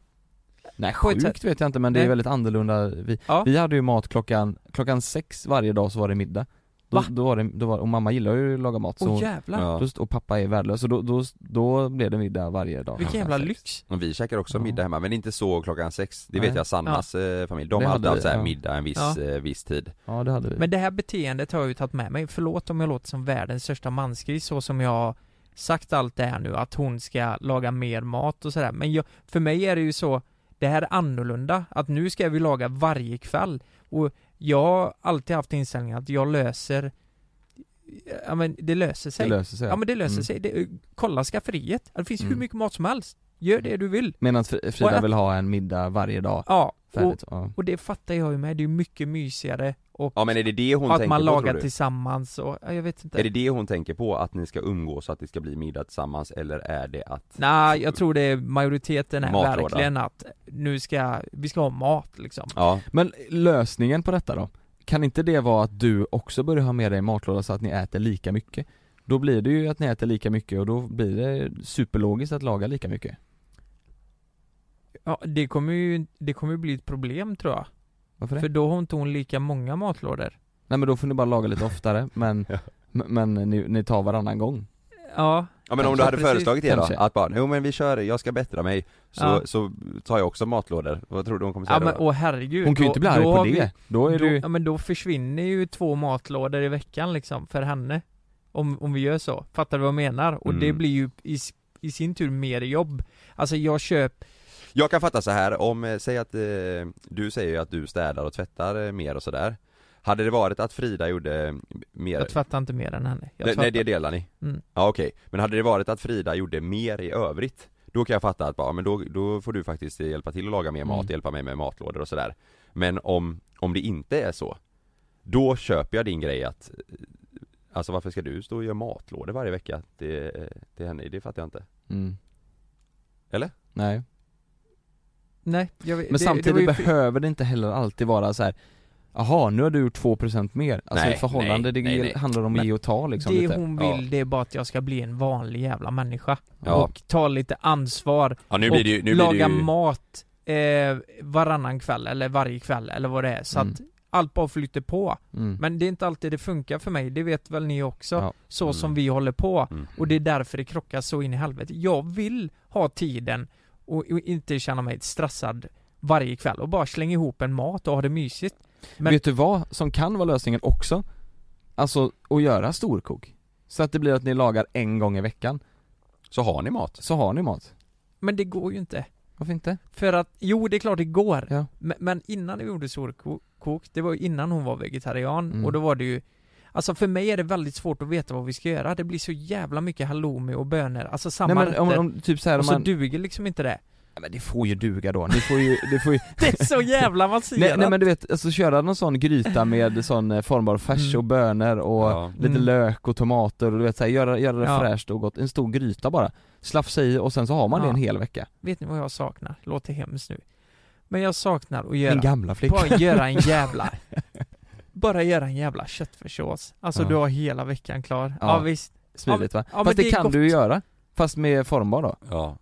Nej sjukt vet jag inte men det är väldigt annorlunda vi, Ja. vi hade ju mat klockan, klockan sex varje dag så var det middag Då, Va? då var det, då var, och mamma gillar ju att laga mat så, Åh jävlar. Ja. då, och pappa är värdelös så då, då, då blev det middag varje dag Vilken jävla sex. lyx. Och vi käkar också Ja. middag hemma, men inte så klockan sex. Det Nej. vet jag Sannas eh, familj, de Det hade alltid ja. middag en viss, Ja. eh, viss tid. Ja det hade vi Men det här beteendet har jag ju tagit med mig. Förlåt om jag låter som världens största mansgris så som jag har sagt allt det här nu, att hon ska laga mer mat och sådär. Men jag, för mig är det ju så, det här är annorlunda. Att nu ska vi laga varje kväll. Och jag har alltid haft inställningen att jag löser Ja men det löser sig. Det löser sig ja men det löser Mm. sig. Det, kolla skafferiet. Det finns hur Mm. mycket mat som helst. Gör det du vill. Medan Fri- Och Frida ät- vill ha en middag varje dag, Ja. Och, färdigt ja. och det fattar jag ju med. Det är mycket mysigare och Ja men är det det hon att tänker man på lagar tillsammans och, ja, jag vet inte. Är det det hon tänker på? Att ni ska umgås så att det ska bli middag tillsammans eller är det att Nej, jag tror det är majoriteten är Matlåda. verkligen att nu ska, vi ska ha mat liksom. Ja, Men lösningen på detta då? Kan inte det vara att du också börjar ha med dig matlåda så att ni äter lika mycket? Då blir det ju att ni äter lika mycket och då blir det superlogiskt att laga lika mycket Ja, det kommer ju, det kommer ju bli ett problem tror jag. Varför det? För då har inte hon lika många matlådor. Nej men då får ni bara laga lite (laughs) oftare, men, Ja. men ni, ni tar varannan gång Ja, ja men om du hade precis. föreslagit det då? Att bara, jo men vi kör, jag ska bättra mig Så, Ja. så tar jag också matlådor, vad tror du hon kommer säga ja men då? åh herregud. Hon kan ju inte bli arg på har det, vi- då är då, det ju Ja men då försvinner ju två matlådor i veckan liksom, för henne. Om, om vi gör så. Fattar du vad jag menar? Och det Mm. blir ju i, i sin tur mer jobb. Alltså jag köper, Jag kan fatta så här om, eh, säg att eh, du säger att du städar och tvättar eh, mer och sådär Hade det varit att Frida gjorde mer jag tvättar inte mer än henne. Jag nej, det delar ni? Mm. Ja okej, men hade det varit att Frida gjorde mer i övrigt Då kan jag fatta att bara, men då, då får du faktiskt hjälpa till att laga mer mat, Mm. hjälpa mig med matlådor och sådär Men om, om det inte är så Då köper jag din grej att eh, Alltså varför ska du stå och göra matlådor varje vecka till, till henne? Det fattar jag inte mm. Eller? Nej Nej, jag, vet- Men det, samtidigt det behöver det inte heller alltid vara så här. Jaha, nu har du gjort 2% mer. Alltså Nej, ett förhållande, nej, det nej, handlar om att ge och ta liksom det lite. hon Ja. vill det är bara att jag ska bli en vanlig jävla människa. Ja. Och ta lite ansvar. Ja nu och blir det ju, nu blir laga det ju mat eh, varannan kväll eller varje kväll eller vad det är. Så Mm. att allt bara flyter på. Mm. Men det är inte alltid det funkar för mig, det vet väl ni också. Ja. Så Mm. som vi håller på. mm. Och det är därför det krockar så in i helvete. Jag vill ha tiden och, och inte känna mig stressad varje kväll och bara slänga ihop en mat och ha det mysigt. Men- Vet du vad som kan vara lösningen också? Alltså, att göra storkok. Så att det blir att ni lagar en gång i veckan. Så har ni mat? Så har ni mat. Men det går ju inte. Varför inte? För att, jo det är klart det går. Ja. Men, men innan vi gjorde storkok, det var ju innan hon var vegetarian Mm. och då var det ju Alltså för mig är det väldigt svårt att veta vad vi ska göra, det blir så jävla mycket halloumi och bönor, alltså samma Nej men om, om typ så här, och så man... duger liksom inte det Nej, men det får ju duga då. (laughs) Ni får ju, det får ju... (laughs) Det är så jävla avancerat! nej, nej men du vet, alltså köra någon sån gryta med sån eh, formbar färs Mm. och bönor och Ja. lite Mm. lök och tomater och du vet så här, göra, göra det Ja. fräscht och gott, en stor gryta bara Slafsa i och sen så har man det Ja. en hel vecka Vet ni vad jag saknar? Låter hemskt nu Men jag saknar att göra, Din gamla flicka bara göra en jävla (laughs) Bara göra en jävla köttfärssås Alltså Ja. du har hela veckan klar, ja, Ja. visst Smidigt va? ja, Fast det, det kan gott. du ju göra Fast med formbar då Ja.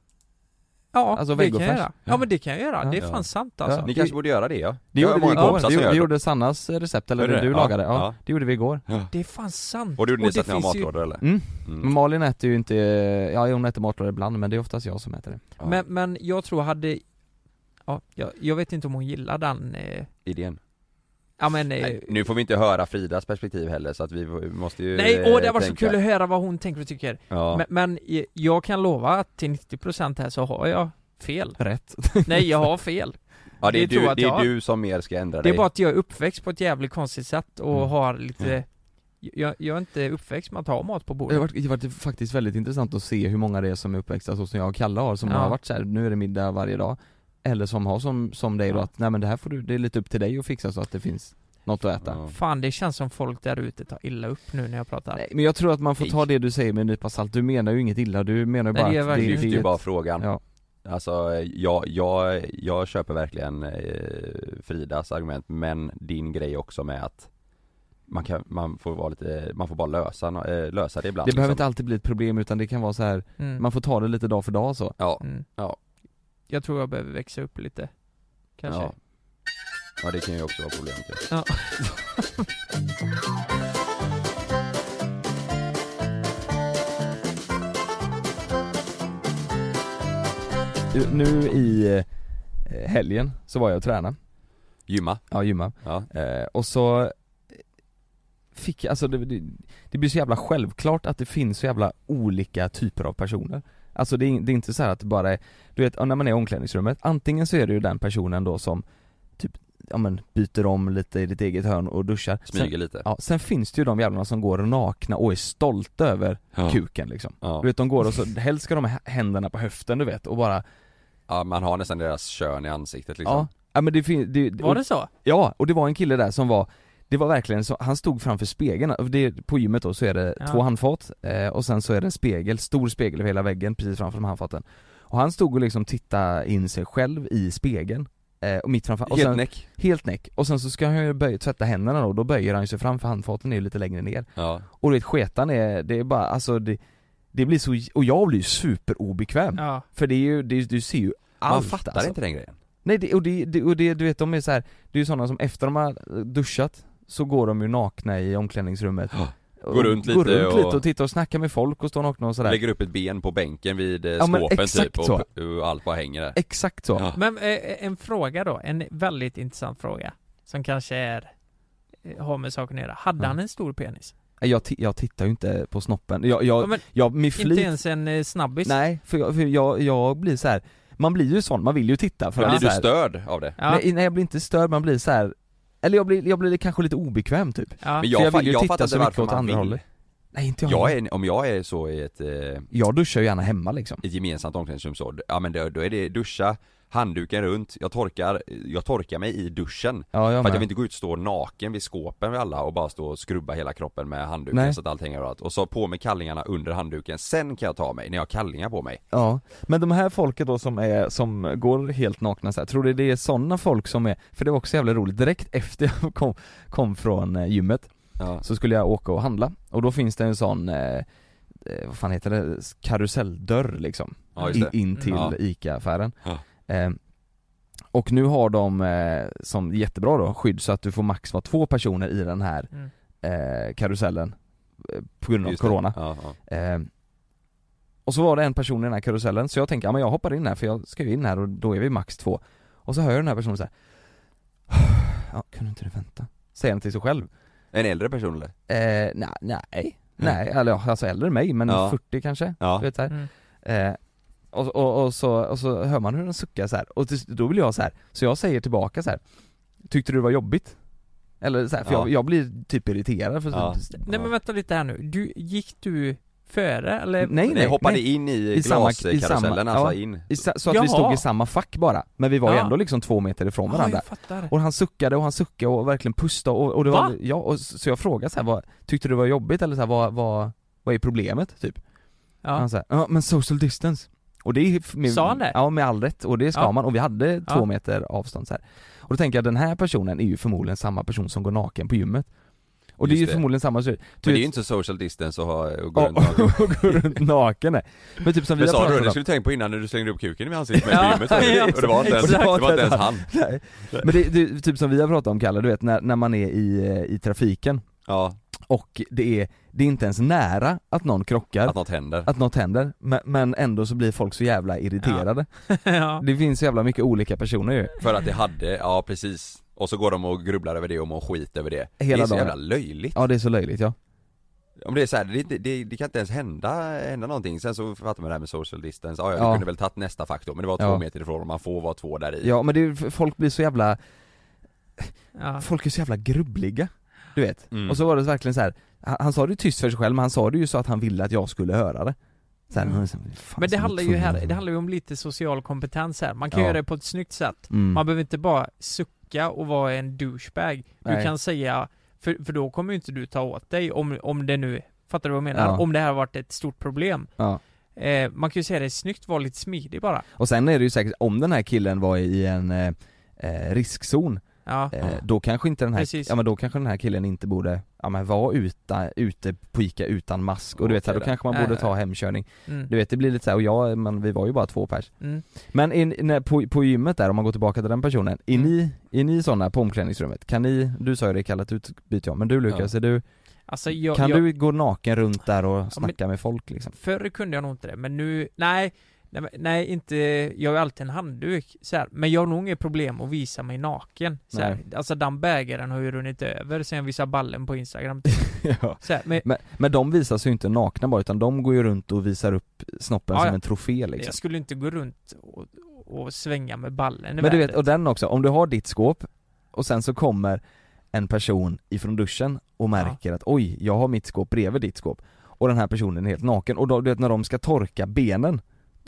Ja, Alltså det kan jag göra. Ja men det kan jag göra, Ja. det är fan sant alltså. Ja. Ni kanske borde göra det ja? Det gjorde vi igår, det, gjorde- Sannas recept, eller det du Ja. lagade, ja, Ja. det gjorde vi igår Det är fan sant. Och det gjorde ni så att ni har matlådor eller? mm. Mm. Malin äter ju inte, ja hon äter matlådor ibland men det är oftast jag som äter det Ja. Men, men jag tror hade Ja, jag, jag vet inte om hon gillar den eh, Idén? Ja men eh, Nej, nu får vi inte höra Fridas perspektiv heller så att vi måste ju Nej, eh, åh det har varit så tänka. kul att höra vad hon tänker och tycker. Ja, Men, men eh, jag kan lova att till 90% här så har jag fel. Rätt Nej, jag har (laughs) fel. ja det är, det tror du, det är du som mer ska ändra Det är dig bara att jag är uppväxt på ett jävligt konstigt sätt och Mm. har lite jag, jag är inte uppväxt med att ha mat på Det bordet. har, varit, det har varit faktiskt väldigt intressant att se hur många det är som är uppväxta så som jag och Kalle har, som Ja. har varit så här, nu är det middag varje dag Eller som har som, som dig då att, nej men det här får du, det är lite upp till dig att fixa så att det finns något att äta Ja. Fan det känns som folk där ute tar illa upp nu när jag pratar Nej, men jag tror att man får ta Nej. det du säger med en nypa salt, du menar ju inget illa, du menar ju Nej, bara det gör att verkligen det ju är bara ett- frågan Ja, Alltså jag, jag, jag köper verkligen eh, Fridas argument men din grej också med att man kan, man får vara lite, man får bara lösa, nå- eh, lösa det ibland det behöver inte liksom. alltid bli ett problem utan det kan vara så här. mm. man får ta det lite dag för dag så Ja, Mm. Ja. Jag tror jag behöver växa upp lite. Kanske. Ja. Ja det kan ju också vara problemet ja. Ja. (laughs) Du, Nu i eh, helgen så var jag och tränade, Gymma, ja gymma, ja, eh, och så eh, fick jag, alltså det, det, det blir så jävla självklart att det finns så jävla olika typer av personer Alltså det är, det är inte så här att det bara är, du vet när man är i omklädningsrummet, antingen så är det ju den personen då som typ, ja men byter om lite i ditt eget hörn och duschar smyger sen, lite Ja, sen finns det ju de jävlarna som går nakna och är stolta över ja. kuken liksom Ja. Du vet de går och så, helst ska de ha händerna på höften du vet och bara ja, man har nästan deras kön i ansiktet liksom Ja, ja men det finns, det, Var det så? Ja, och det var en kille där som var det var verkligen så, han stod framför spegeln, det, på gymmet då så är det Ja. två handfat eh, och sen så är det en spegel, stor spegel över hela väggen precis framför de handfaten. Och han stod och liksom tittade in sig själv i spegeln eh, och mitt framför, och Helt sen, näck. Helt näck, och sen så ska han ju böja, tvätta händerna då, då böjer han sig fram för handfaten är ju lite längre ner. Ja, Och du vet sketan är, det är bara, alltså det, det blir så, och jag blir ju superobekväm. Ja, För det är ju, det, du ser ju allt man fattar alltså. inte den grejen. Nej det, och, det, det, och det, du vet de är så här, det är ju sådana som efter de har duschat Så går de ju nakna i omklädningsrummet. Och Går runt går lite runt och- lite och tittar och snackar med folk och står nakna och sådär Lägger upp ett ben på bänken vid eh, Ja, men skåpen exakt typ och, så. och allt bara hänger där Exakt så Ja. men eh, en fråga då, en väldigt intressant fråga Som kanske är eh, har med saken att göra. Hade Ja. han en stor penis? jag, jag tittar ju inte på snoppen, jag, jag, Ja, men jag med inte flit ens en eh, snabbis? Nej, för, jag, för jag, jag blir så här. man blir ju sån, man vill ju titta för Blir att du störd av det? Ja, nej, nej jag blir inte störd, man blir så här. Eller jag blir, jag blir kanske lite obekväm typ ja. Men För jag, jag fa- vill ju jag titta så mycket åt andra hållet. Nej inte jag, Jag är, om jag är så i ett, eh, jag duschar ju gärna hemma liksom ett gemensamt omklädningsrum så, ja men då, då är det duscha, handduken runt, jag torkar, jag torkar mig i duschen. Ja För att jag vill inte gå ut och stå naken vid skåpen vid alla och bara stå och skrubba hela kroppen med handduken Nej. så att allt hänger överallt Och så på med kallingarna under handduken, sen kan jag ta mig när jag har kallingar på mig. Ja, men de här folket då som är, som går helt nakna så här, tror du det är sådana folk som är, för det var också jävligt roligt, direkt efter jag (laughs) kom, kom från eh, gymmet Ja, så skulle jag åka och handla, och då finns det en sån, eh, eh, vad fan heter det, karuselldörr liksom, ja det. in, in till Ja. ICA-affären. Ja. Eh, Och nu har de, eh, som jättebra då, skydd så att du får max vara två personer i den här Mm. eh, karusellen eh, På grund av Just corona Ja, ja. Eh, och så var det en person i den här karusellen, så jag tänkte, ja men jag hoppar in här för jag ska ju in här och då är vi max två Och så hör jag den här personen så här. (sighs) Ja, kunde inte du vänta? Säger han till sig själv En äldre person eller? Eh, nej, nej, nej, eller ja, alltså äldre än mig men Ja. 40 kanske, Ja, du vet så här. Mm. Och, och, och, så, och så hör man hur den suckar så här. och då blir jag så här. så jag säger tillbaka så här. Tyckte du det var jobbigt? Eller så här, för Ja. jag, jag blir typ irriterad för Ja. Nej men vänta lite här nu, du, gick du före eller? Nej Nej, nej, hoppade nej. in i, I samma- i glaskarusellen samma- alltså ja. in I sa- Så att Jaha. vi stod i samma fack bara, men vi var ju Ja. ändå liksom två meter ifrån Ja, varandra jag fattar. Och han suckade och han suckade och verkligen pustade och, och det var, Va? ja, och så så jag frågade så här, vad, tyckte du det var jobbigt eller så här, vad, vad, vad är problemet typ? Ja. Han sa ja men social distance och det är med, Sa han det? Ja med all rätt, och det ska Ja. man, och vi hade Ja. två meter avstånd så här. Och då tänker jag den här personen är ju förmodligen samma person som går naken på gymmet Och det är Just ju det. förmodligen samma så, Men det är ju inte social distance att ha, och gå Ja, runt naken. och (laughs) gå runt naken nej. Men typ som vi Men sa du, pratat det om skulle du tänkt på innan när du slängde upp kuken i ansiktet med Ja, gymmet (laughs) ja, Och det var inte ens, det var inte ens han Nej. Men det, det, typ som vi har pratat om Kalle, du vet när, när man är i, eh, i trafiken Ja, och det är, det är inte ens nära att någon krockar, att något händer att något händer, men, men ändå så blir folk så jävla irriterade. (laughs) ja. Det finns så jävla mycket olika personer ju. För att det hade, ja precis Och så går de och grubblar över det och mår skit över det Hela Det är så dagen. jävla löjligt Ja det är så löjligt ja. Om det är så här, det, det, det kan inte ens hända, hända någonting Sen så fattar man det här med social distance, ja, ja du Ja. kunde väl tagit nästa faktor men det var två Ja. meter ifrån och man får vara två där i Ja men det folk blir så jävla, ja. folk är så jävla grubbliga. Du vet. Mm. Och så var det verkligen så här. Han, han sa det ju tyst för sig själv men han sa det ju så att han ville att jag skulle höra det. Här, Mm. men Men det handlar ju här, det handlar ju om lite social kompetens här. Man kan Ja. göra det på ett snyggt sätt. mm. Man behöver inte bara sucka och vara en douchebag. Du Nej. kan säga, för, för då kommer ju inte du ta åt dig om, om det nu, fattar du vad jag menar? Ja. Om det här har varit ett stort problem. Ja. Eh, man kan ju säga det är snyggt, var lite smidig bara. Och sen är det ju säkert, om den här killen var i en eh, eh, riskzon Ja. eh, Då kanske inte den här, Precis. ja men då kanske den här killen inte borde, ja men vara ute, ute på Ica utan mask och du vet så här, då kanske man borde ta hemkörning Mm. Du vet det blir lite så här, och jag, men vi var ju bara två pers Mm. Men in, när, på, på gymmet där, om man går tillbaka till den personen, är Mm. ni, är ni sådana på omklädningsrummet? Kan ni, du sa ju det kallat utbyte jag, men du Lukas, är du, Alltså jag, kan jag, du gå naken runt där och snacka med folk liksom? Förr kunde jag nog inte det, men nu, nej, nej, nej inte, jag har ju alltid en handduk så här. men jag har nog inget problem att visa mig naken så här. Alltså den bägaren har ju runnit över sen jag visade ballen på instagram (laughs) ja. så här, men men, men de visar sig ju inte nakna bara, utan de går ju runt och visar upp snoppen Ja, som ja. en trofé liksom jag skulle inte gå runt och, och svänga med ballen i Men du vet, och den också, om du har ditt skåp och sen så kommer en person ifrån duschen och märker att oj, jag har mitt skåp bredvid ditt skåp och den här personen är helt naken och då, du vet när de ska torka benen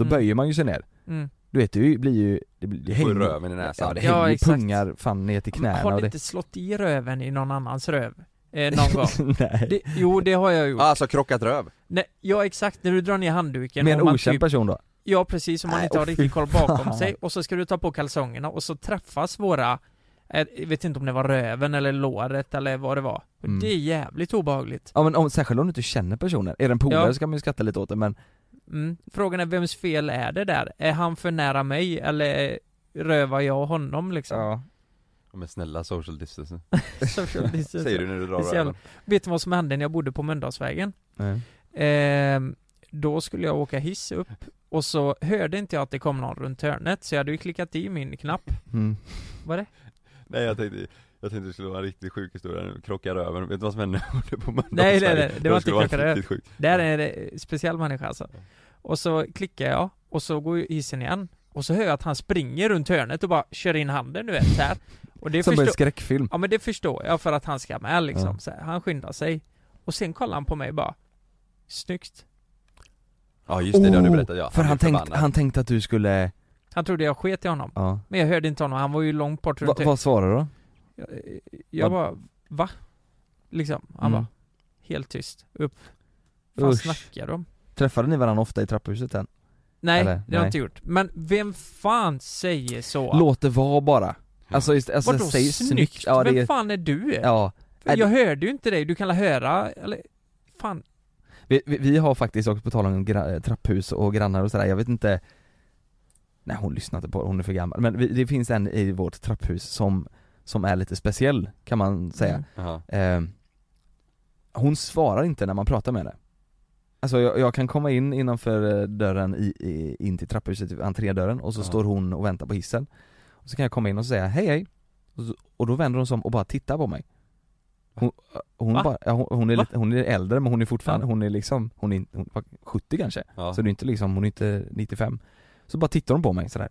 då Mm. böjer man ju sig ner mm. Du vet, det blir ju, det, blir, det hänger röven i näsan. Ja det Ja, hänger exakt. pungar fan ner till knäna Har du det inte slått i röven i någon annans röv? Eh, någon (laughs) gång? Nej Det, jo det har jag gjort. Ah, alltså krockat röv. Nej, ja exakt, när du drar ner handduken Med en okänd typ, person då? Ja precis, om man Nej, inte har riktigt koll bakom fan. sig och så ska du ta på kalsongerna och så träffas våra eh, jag vet inte om det var röven eller låret eller vad det var. Mm. Det är jävligt obehagligt. Ja men om, särskilt om du inte känner personen, är det en polare Ja. så kan man ju skratta lite åt det men Mm. Frågan är vems fel är det där? Är han för nära mig eller rövar jag honom liksom? ja. Men snälla social distance. (laughs) Social distance. Säger du när du drar röven. Vet du vad som hände när jag bodde på Mölndalsvägen? Nej. Ehm, då skulle jag åka hiss upp och så hörde inte jag att det kom någon runt hörnet så jag hade ju klickat i min knapp. Mm. Vad är det? Nej jag tänkte, jag tänkte det skulle vara en riktigt sjuk historia nu, krocka röven, vet du vad som hände på Nej, nej, Mölndalsvägen? nej, det var inte skulle vara krocka röv. riktigt sjukt. Det här är en speciell människa alltså. Och så klickar jag och så går ju hissen igen. Och så hör jag att han springer runt hörnet och bara kör in handen du vet så här. Och det (laughs) Som en förstår, skräckfilm ja men det förstår jag för att han ska med liksom. Ja. Så här, han skyndar sig. Och sen kollar han på mig bara Snyggt. Ja just det, det har du Oh, berättat ja. För han, blev tänkte, han tänkte att du skulle, Han trodde jag sket i honom. ja Men jag hörde inte honom, han var ju långt bort Va, runt Vad svarade du då? Jag, jag Vad- bara, va? Liksom, han Mm. bara Helt tyst, upp Vad snackar de? Träffade ni varandra ofta i trapphuset än? Nej, Eller? det har jag inte gjort. Men vem fan säger så? Låt det vara bara Alltså, just, alltså Vadå säg snyggt? snyggt, ja vem det fan är du? ja För jag hörde ju inte dig, du kan la höra, eller Fan, vi, vi, vi har faktiskt också på tal om trapphus och grannar och sådär, jag vet inte Nej hon lyssnar inte på hon är för gammal, men vi, det finns en i vårt trapphus som, som är lite speciell kan man säga Mm. Eh, Hon svarar inte när man pratar med henne Alltså jag, jag kan komma in innanför eh, dörren i, i, in till trapphuset, entrédörren och så Ja. står hon och väntar på hissen och Så kan jag komma in och säga hej hej och, så, och då vänder hon sig om och bara tittar på mig Hon, hon, Va? bara, ja, hon, hon, är Va? lite, hon är äldre men hon är fortfarande, Ja. hon är liksom, hon är, hon var 70 kanske Ja. Så det är inte liksom, hon är inte 95 Så bara tittar hon på mig sådär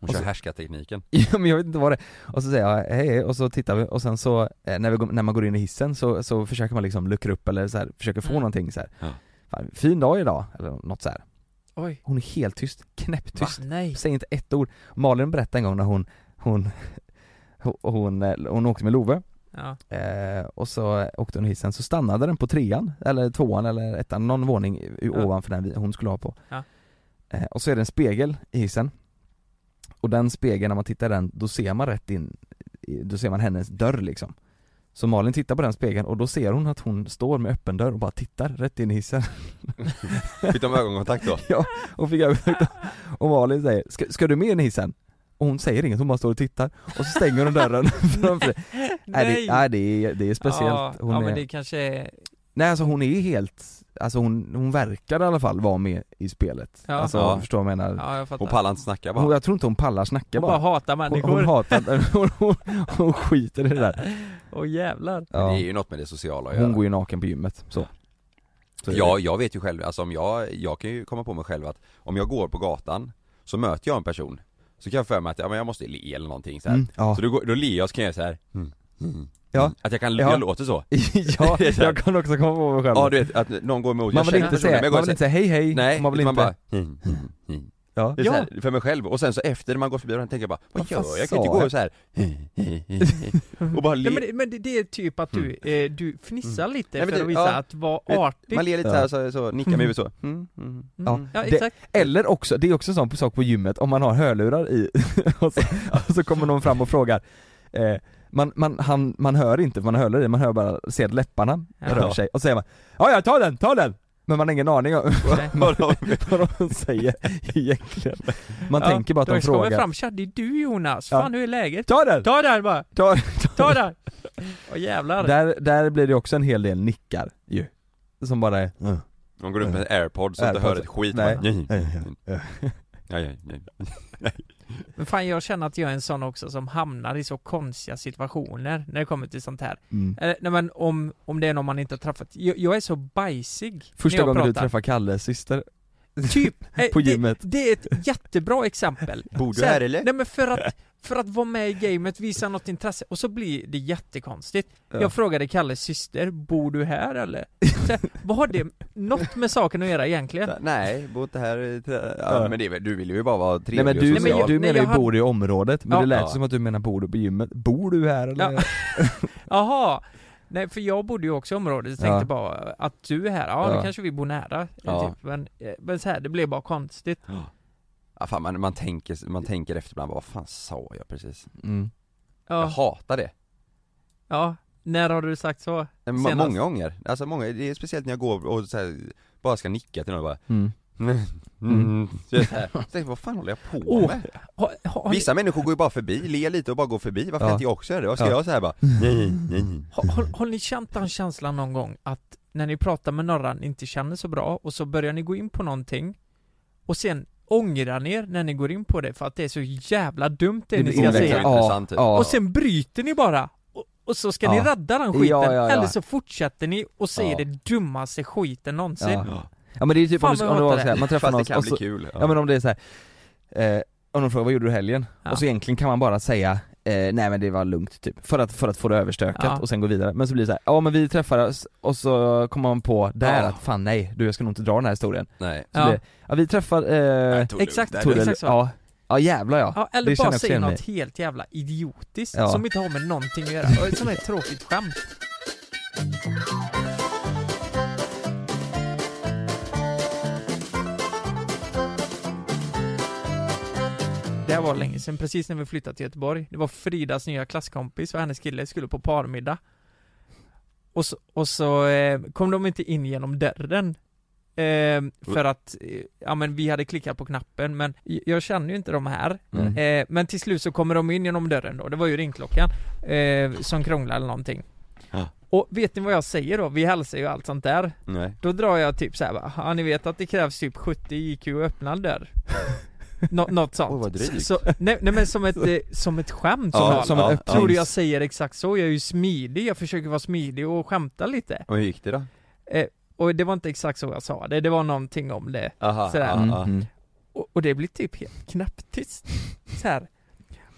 Hon och kör så- härskartekniken. (laughs) Ja men jag vet inte vad det är. Och så säger jag hej och så tittar vi och sen så eh, när, vi, när man går in i hissen så, så försöker man liksom luckra upp eller så här, försöker få Mm. någonting så här. Ja. Fan, fin dag idag, eller något så här. oj, Hon är helt tyst, knäpptyst, nej säger inte ett ord. Malin berättade en gång när hon, hon, hon, (laughs) hon, eh, hon åkte med Love Ja, eh, och så åkte hon i hissen, så stannade den på trean, eller tvåan eller ettan, någon våning Ja. ovanför den hon skulle ha på. Ja. Eh, och så är det en spegel i hissen. Och den spegeln, när man tittar i den, då ser man rätt in, då ser man hennes dörr liksom. Så Malin tittar på den spegeln och då ser hon att hon står med öppen dörr och bara tittar rätt in i hissen. (laughs) Fick de ögonkontakt då? ja, och fick ögonkontakt. Och Malin säger, ska, ska du med in i hissen? Och hon säger inget, hon bara står och tittar. Och så stänger hon dörren (laughs) framför sig. Nej, det, nej det, är, det är speciellt. Ja, Hon ja är, men det kanske är, Nej alltså hon är helt, alltså hon, hon verkar i alla fall vara med i spelet. Ja. Alltså Ja. förstår vad jag menar. ja jag fattar Hon pallar inte snacka Hon, bara. jag tror inte hon pallar snacka Hon bara bara. hatar Hon, människor. hon hatar, (laughs) hon, hon, hon skiter i det där. (laughs) Åh jävlar. Ja. Det är ju något med det sociala att Hon göra. går ju naken på gymmet, så. så Ja, jag vet ju själv, alltså om jag, jag kan ju komma på mig själv att om jag går på gatan så möter jag en person så kan jag för mig att ja, men jag måste le eller någonting så här. Mm, ja. Så då, går- då ler jag så kan jag här. Mm, mm, Ja. mm. Att jag kan, Ja. jag låter så. (laughs) ja, (laughs) jag kan också komma på mig själv. Ja du vet, att någon går emot, man vill inte säga, man vill inte säger- säga hej hej, Nej, man vill man inte bara mm, mm, mm. Ja. Det är Ja. här, för mig själv, och sen så efter man går förbi varandra tänker jag bara Vad gör jag? Jag kan inte gå så här (laughs) och bara le Nej, men, det, men det, är typ att du, eh, du fnissar lite Nej, för det- att visa ja. att vara artig Man ler lite Ja. så här, så, så nickar med huvudet så mm, mm, Ja. mm. Ja Det- exakt, Eller också, det är också en sån sak på gymmet, om man har hörlurar i och så, och så kommer någon fram och frågar eh, man, man, han, man hör inte man hörlurar i, man hör bara, ser läpparna Ja. rör sig och så säger man Ja ja, ta den, ta den! Men man har ingen aning om (laughs) vad, de, vad de säger egentligen Man Ja, tänker bara att då de kommer frågar fram, tja det är du Jonas, Ja. fan hur är läget? Ta den! Ta den bara, Ta, ta den! Åh jävlar där, där blir det också en hel del nickar ju Som bara är mm. De går runt med airpods så inte Airpods. hör ett skit Nej. nej, Nej, nej, (laughs) nej, nej. Men fan jag känner att jag är en sån också som hamnar i så konstiga situationer när det kommer till sånt här mm. eh, Nej men om, om det är någon man inte har träffat, jag, jag är så bajsig Första när jag gången du pratar. träffar Kalles syster Typ, (laughs) eh, på det, gymmet det är ett jättebra exempel (laughs) Bor du här eller? Nej men för att, för att vara med i gamet, visa något intresse, och så blir det jättekonstigt Ja. Jag frågade Kalles syster, bor du här eller? Så, (laughs) vad har det något med saken att göra egentligen? Nej, bor inte här, Ja. ja, men det, du vill ju bara vara Nej trevlig men och du, Nej, men social. du nej, menar ju hade- bor i området, men Ja. det lät Ja. som att du menar bor du på gymmet, bor du här eller? Ja. Jaha, nej för jag bodde ju också i området, så tänkte Ja. bara att du är här, ja, då Ja. kanske vi bor nära Ja. typ. men, eh, men så här, det blev bara konstigt Ja, fan, man, man, tänker, man tänker efter ibland, vad fan sa jag precis? Mm. Jag Ja, hatar det ja, när har du sagt så? Må- Senast. Många gånger, alltså många, det är speciellt när jag går och så här, bara ska nicka till någon och bara Mm. Mm. Mm. Så jag så här, så vad fan håller jag på med? Har, har, Vissa människor går ju bara förbi, ler lite och bara går förbi, varför Ja. kan inte jag också göra det? Vad ska Ja. jag säga bara? Nej, nej, nej. Har, har, har ni känt den känslan någon gång att när ni pratar med några ni inte känner så bra och så börjar ni gå in på någonting och sen ångrar ni er när ni går in på det för att det är så jävla dumt det, Det ni blir ska säga Ja. intressant, typ. ja. och sen bryter ni bara och, och så ska ni Ja. rädda den skiten Ja, ja, ja. eller så fortsätter ni och säger Ja. det dummaste skiten någonsin Ja. Ja men det är ju typ Fan, om, du, om det var så här, man träffar Fast någon det kan och bli så, kul Ja men om det är så här. Eh, om de frågar vad gjorde du i helgen? Ja. Och så egentligen kan man bara säga eh, nej men det var lugnt typ, för att, för att få det överstökat Ja. och sen gå vidare. Men så blir det så här, ja men vi träffades och så kommer man på där Ja. att fan nej, du jag ska nog inte dra den här historien. Nej. Så Ja. det, ja vi träffade, eh, Nej, tog exakt. tog det, exakt så. ja, ja jävlar ja. Ja, eller Det bara säga igen mig något helt jävla idiotiskt Ja. som inte har med någonting att göra, och ett sånt här tråkigt skämt Det här var länge sedan, precis när vi flyttade till Göteborg. Det var Fridas nya klasskompis och hennes kille skulle på parmiddag. Och så, och så eh, kom de inte in genom dörren. Eh, för att, eh, ja men vi hade klickat på knappen men jag känner ju inte de här. Mm. Eh, men till slut så kommer de in genom dörren då, det var ju ringklockan eh, som krånglade eller någonting. Ja. Och vet ni vad jag säger då? Vi hälsar ju allt sånt där. Nej. Då drar jag typ såhär bara, ja ni vet att det krävs typ 70 IQ att öppna en dörr? (laughs) Nå, något sånt. Oj, vad drygt. Så, nej, nej men som ett, eh, som ett skämt Ja, såklart. som ja, öppnings- Tror du jag säger exakt så? Jag är ju smidig, jag försöker vara smidig och skämta lite. Och hur gick det då? Eh, och det var inte exakt så jag sa det, det var någonting om det. Aha, Sådär. ja, Mm, ja. mm. Och, och det blir typ helt knäpptyst. Så här.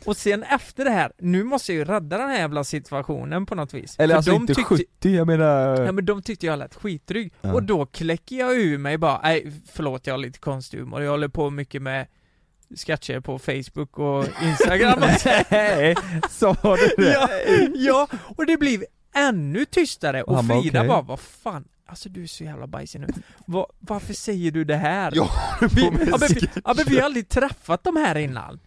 Och sen efter det här, nu måste jag ju rädda den här jävla situationen på något vis. Eller För alltså de inte tyckte- 70, jag menar... Ja men de tyckte jag lät skitdryg, Ja. och då kläcker jag ur mig bara, nej förlåt jag har lite konstig humor, jag håller på mycket med sketcher på Facebook och Instagram och. (laughs) Nej, sa du det? ja, ja, och det blev ännu tystare och bara, Frida bara, vad fan Alltså du är så jävla bajsig nu. Va, varför säger du det här? Jag vi, ja, men, vi, ja, men vi har aldrig träffat de här innan.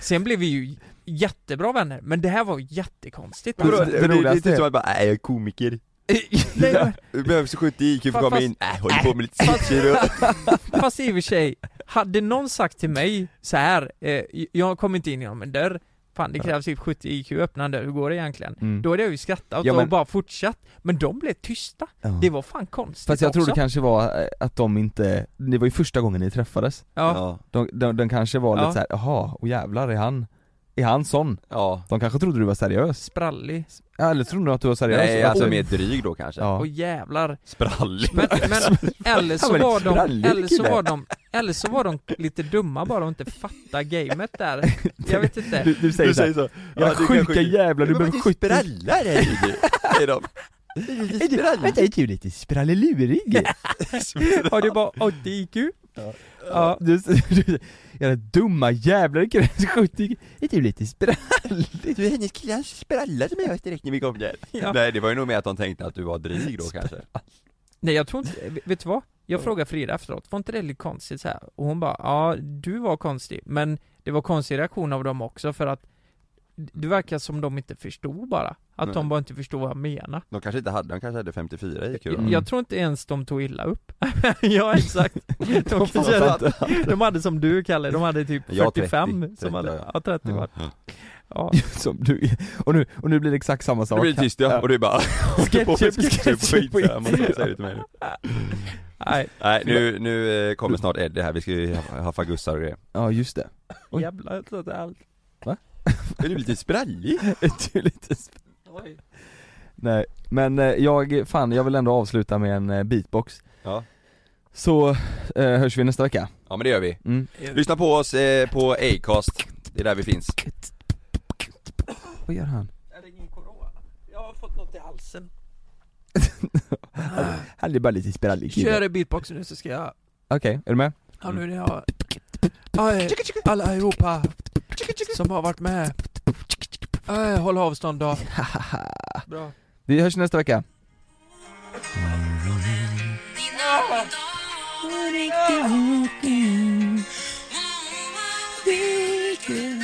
Sen blev vi ju jättebra vänner, men det här var jättekonstigt. Vadå, Det- det, det det, är är- som att bara, nej jag är komiker (laughs) Nej, behöver så 70 IQ för att komma in, nej håller på med lite sketcher och... Fast i och för sig, hade någon sagt till mig så här, eh, jag kommer inte in genom en dörr, fan det krävs typ 70 IQ att öppna en dörr, hur går det egentligen? Mm. Då hade jag ju skrattat Ja, men- och bara fortsatt, men de blev tysta. Ja. Det var fan konstigt Fast jag tror också. det kanske var eh, att de inte, det var ju första gången ni träffades Ja, De, de, de kanske var Ja. lite såhär, jaha, och jävlar är han, är han sån? Ja De kanske trodde du var seriös? sprallig, Ja, eller trodde de att du var seriös? Nej alltså du- mer dryg då kanske Ja. och jävlar. Sprallig Men, men (laughs) eller så var de, eller så var de, eller så var de lite dumma bara och inte fatta gamet där. (laughs) Jag vet inte. Du, du säger såhär, så, ja, sjuka jävlar, du behöver 70 sprallar (laughs) är du, säger de Vänta, är du lite sprallelurig? Har du bara 80 IQ? Ja. Du, du, Jävla dumma jävlar, (laughs) det krävs 70 Är du lite sprallig? Du är hennes killas spralla som jag direkt när vi kom där Ja. Nej det var ju nog mer att de tänkte att du var dryg då kanske Nej jag tror inte, vet du vad? Jag frågade Frida efteråt, var inte det lite konstigt så här? Och hon bara, ja du var konstig, men det var konstig reaktion av dem också för att det verkar som de inte förstod bara, att Nej. de bara inte förstod vad jag menar. De kanske inte hade, de kanske hade 54 i IQ. Mm. Jag tror inte ens de tog illa upp. (laughs) Ja exakt, (laughs) de, kanske hade, de hade som du Kalle, de hade typ Jag 45 30, som hade, 30, ja 30 var. Ja. Ja, (laughs) Som du, och nu, och nu blir det exakt samma sak Det blir tyst ja, och du bara Sketchup, sketchup sketchup på det mig. Nej, Nej nu, nu eh, kommer snart Eddie här, vi ska ju ha- haffa gussar och grejer Ja just det. Oj. jävlar jag tror att det (laughs) är du lite sprallig? (laughs) Du är lite sp- Nej, men eh, jag, fan jag vill ändå avsluta med en eh, beatbox Ja Så eh, hörs vi nästa vecka Ja men det gör vi mm. Lyssna på oss eh, på Acast, det är där vi finns Vad gör han? Är det ingen corona? Jag har fått något i halsen (laughs) Han är bara lite sprallig kille. Kör i beatboxen nu så ska jag Okej, är du med? Ja nu när jag Aj, allihopa som har varit med Aj, håll avstånd då Bra Vi hörs nästa vecka Dina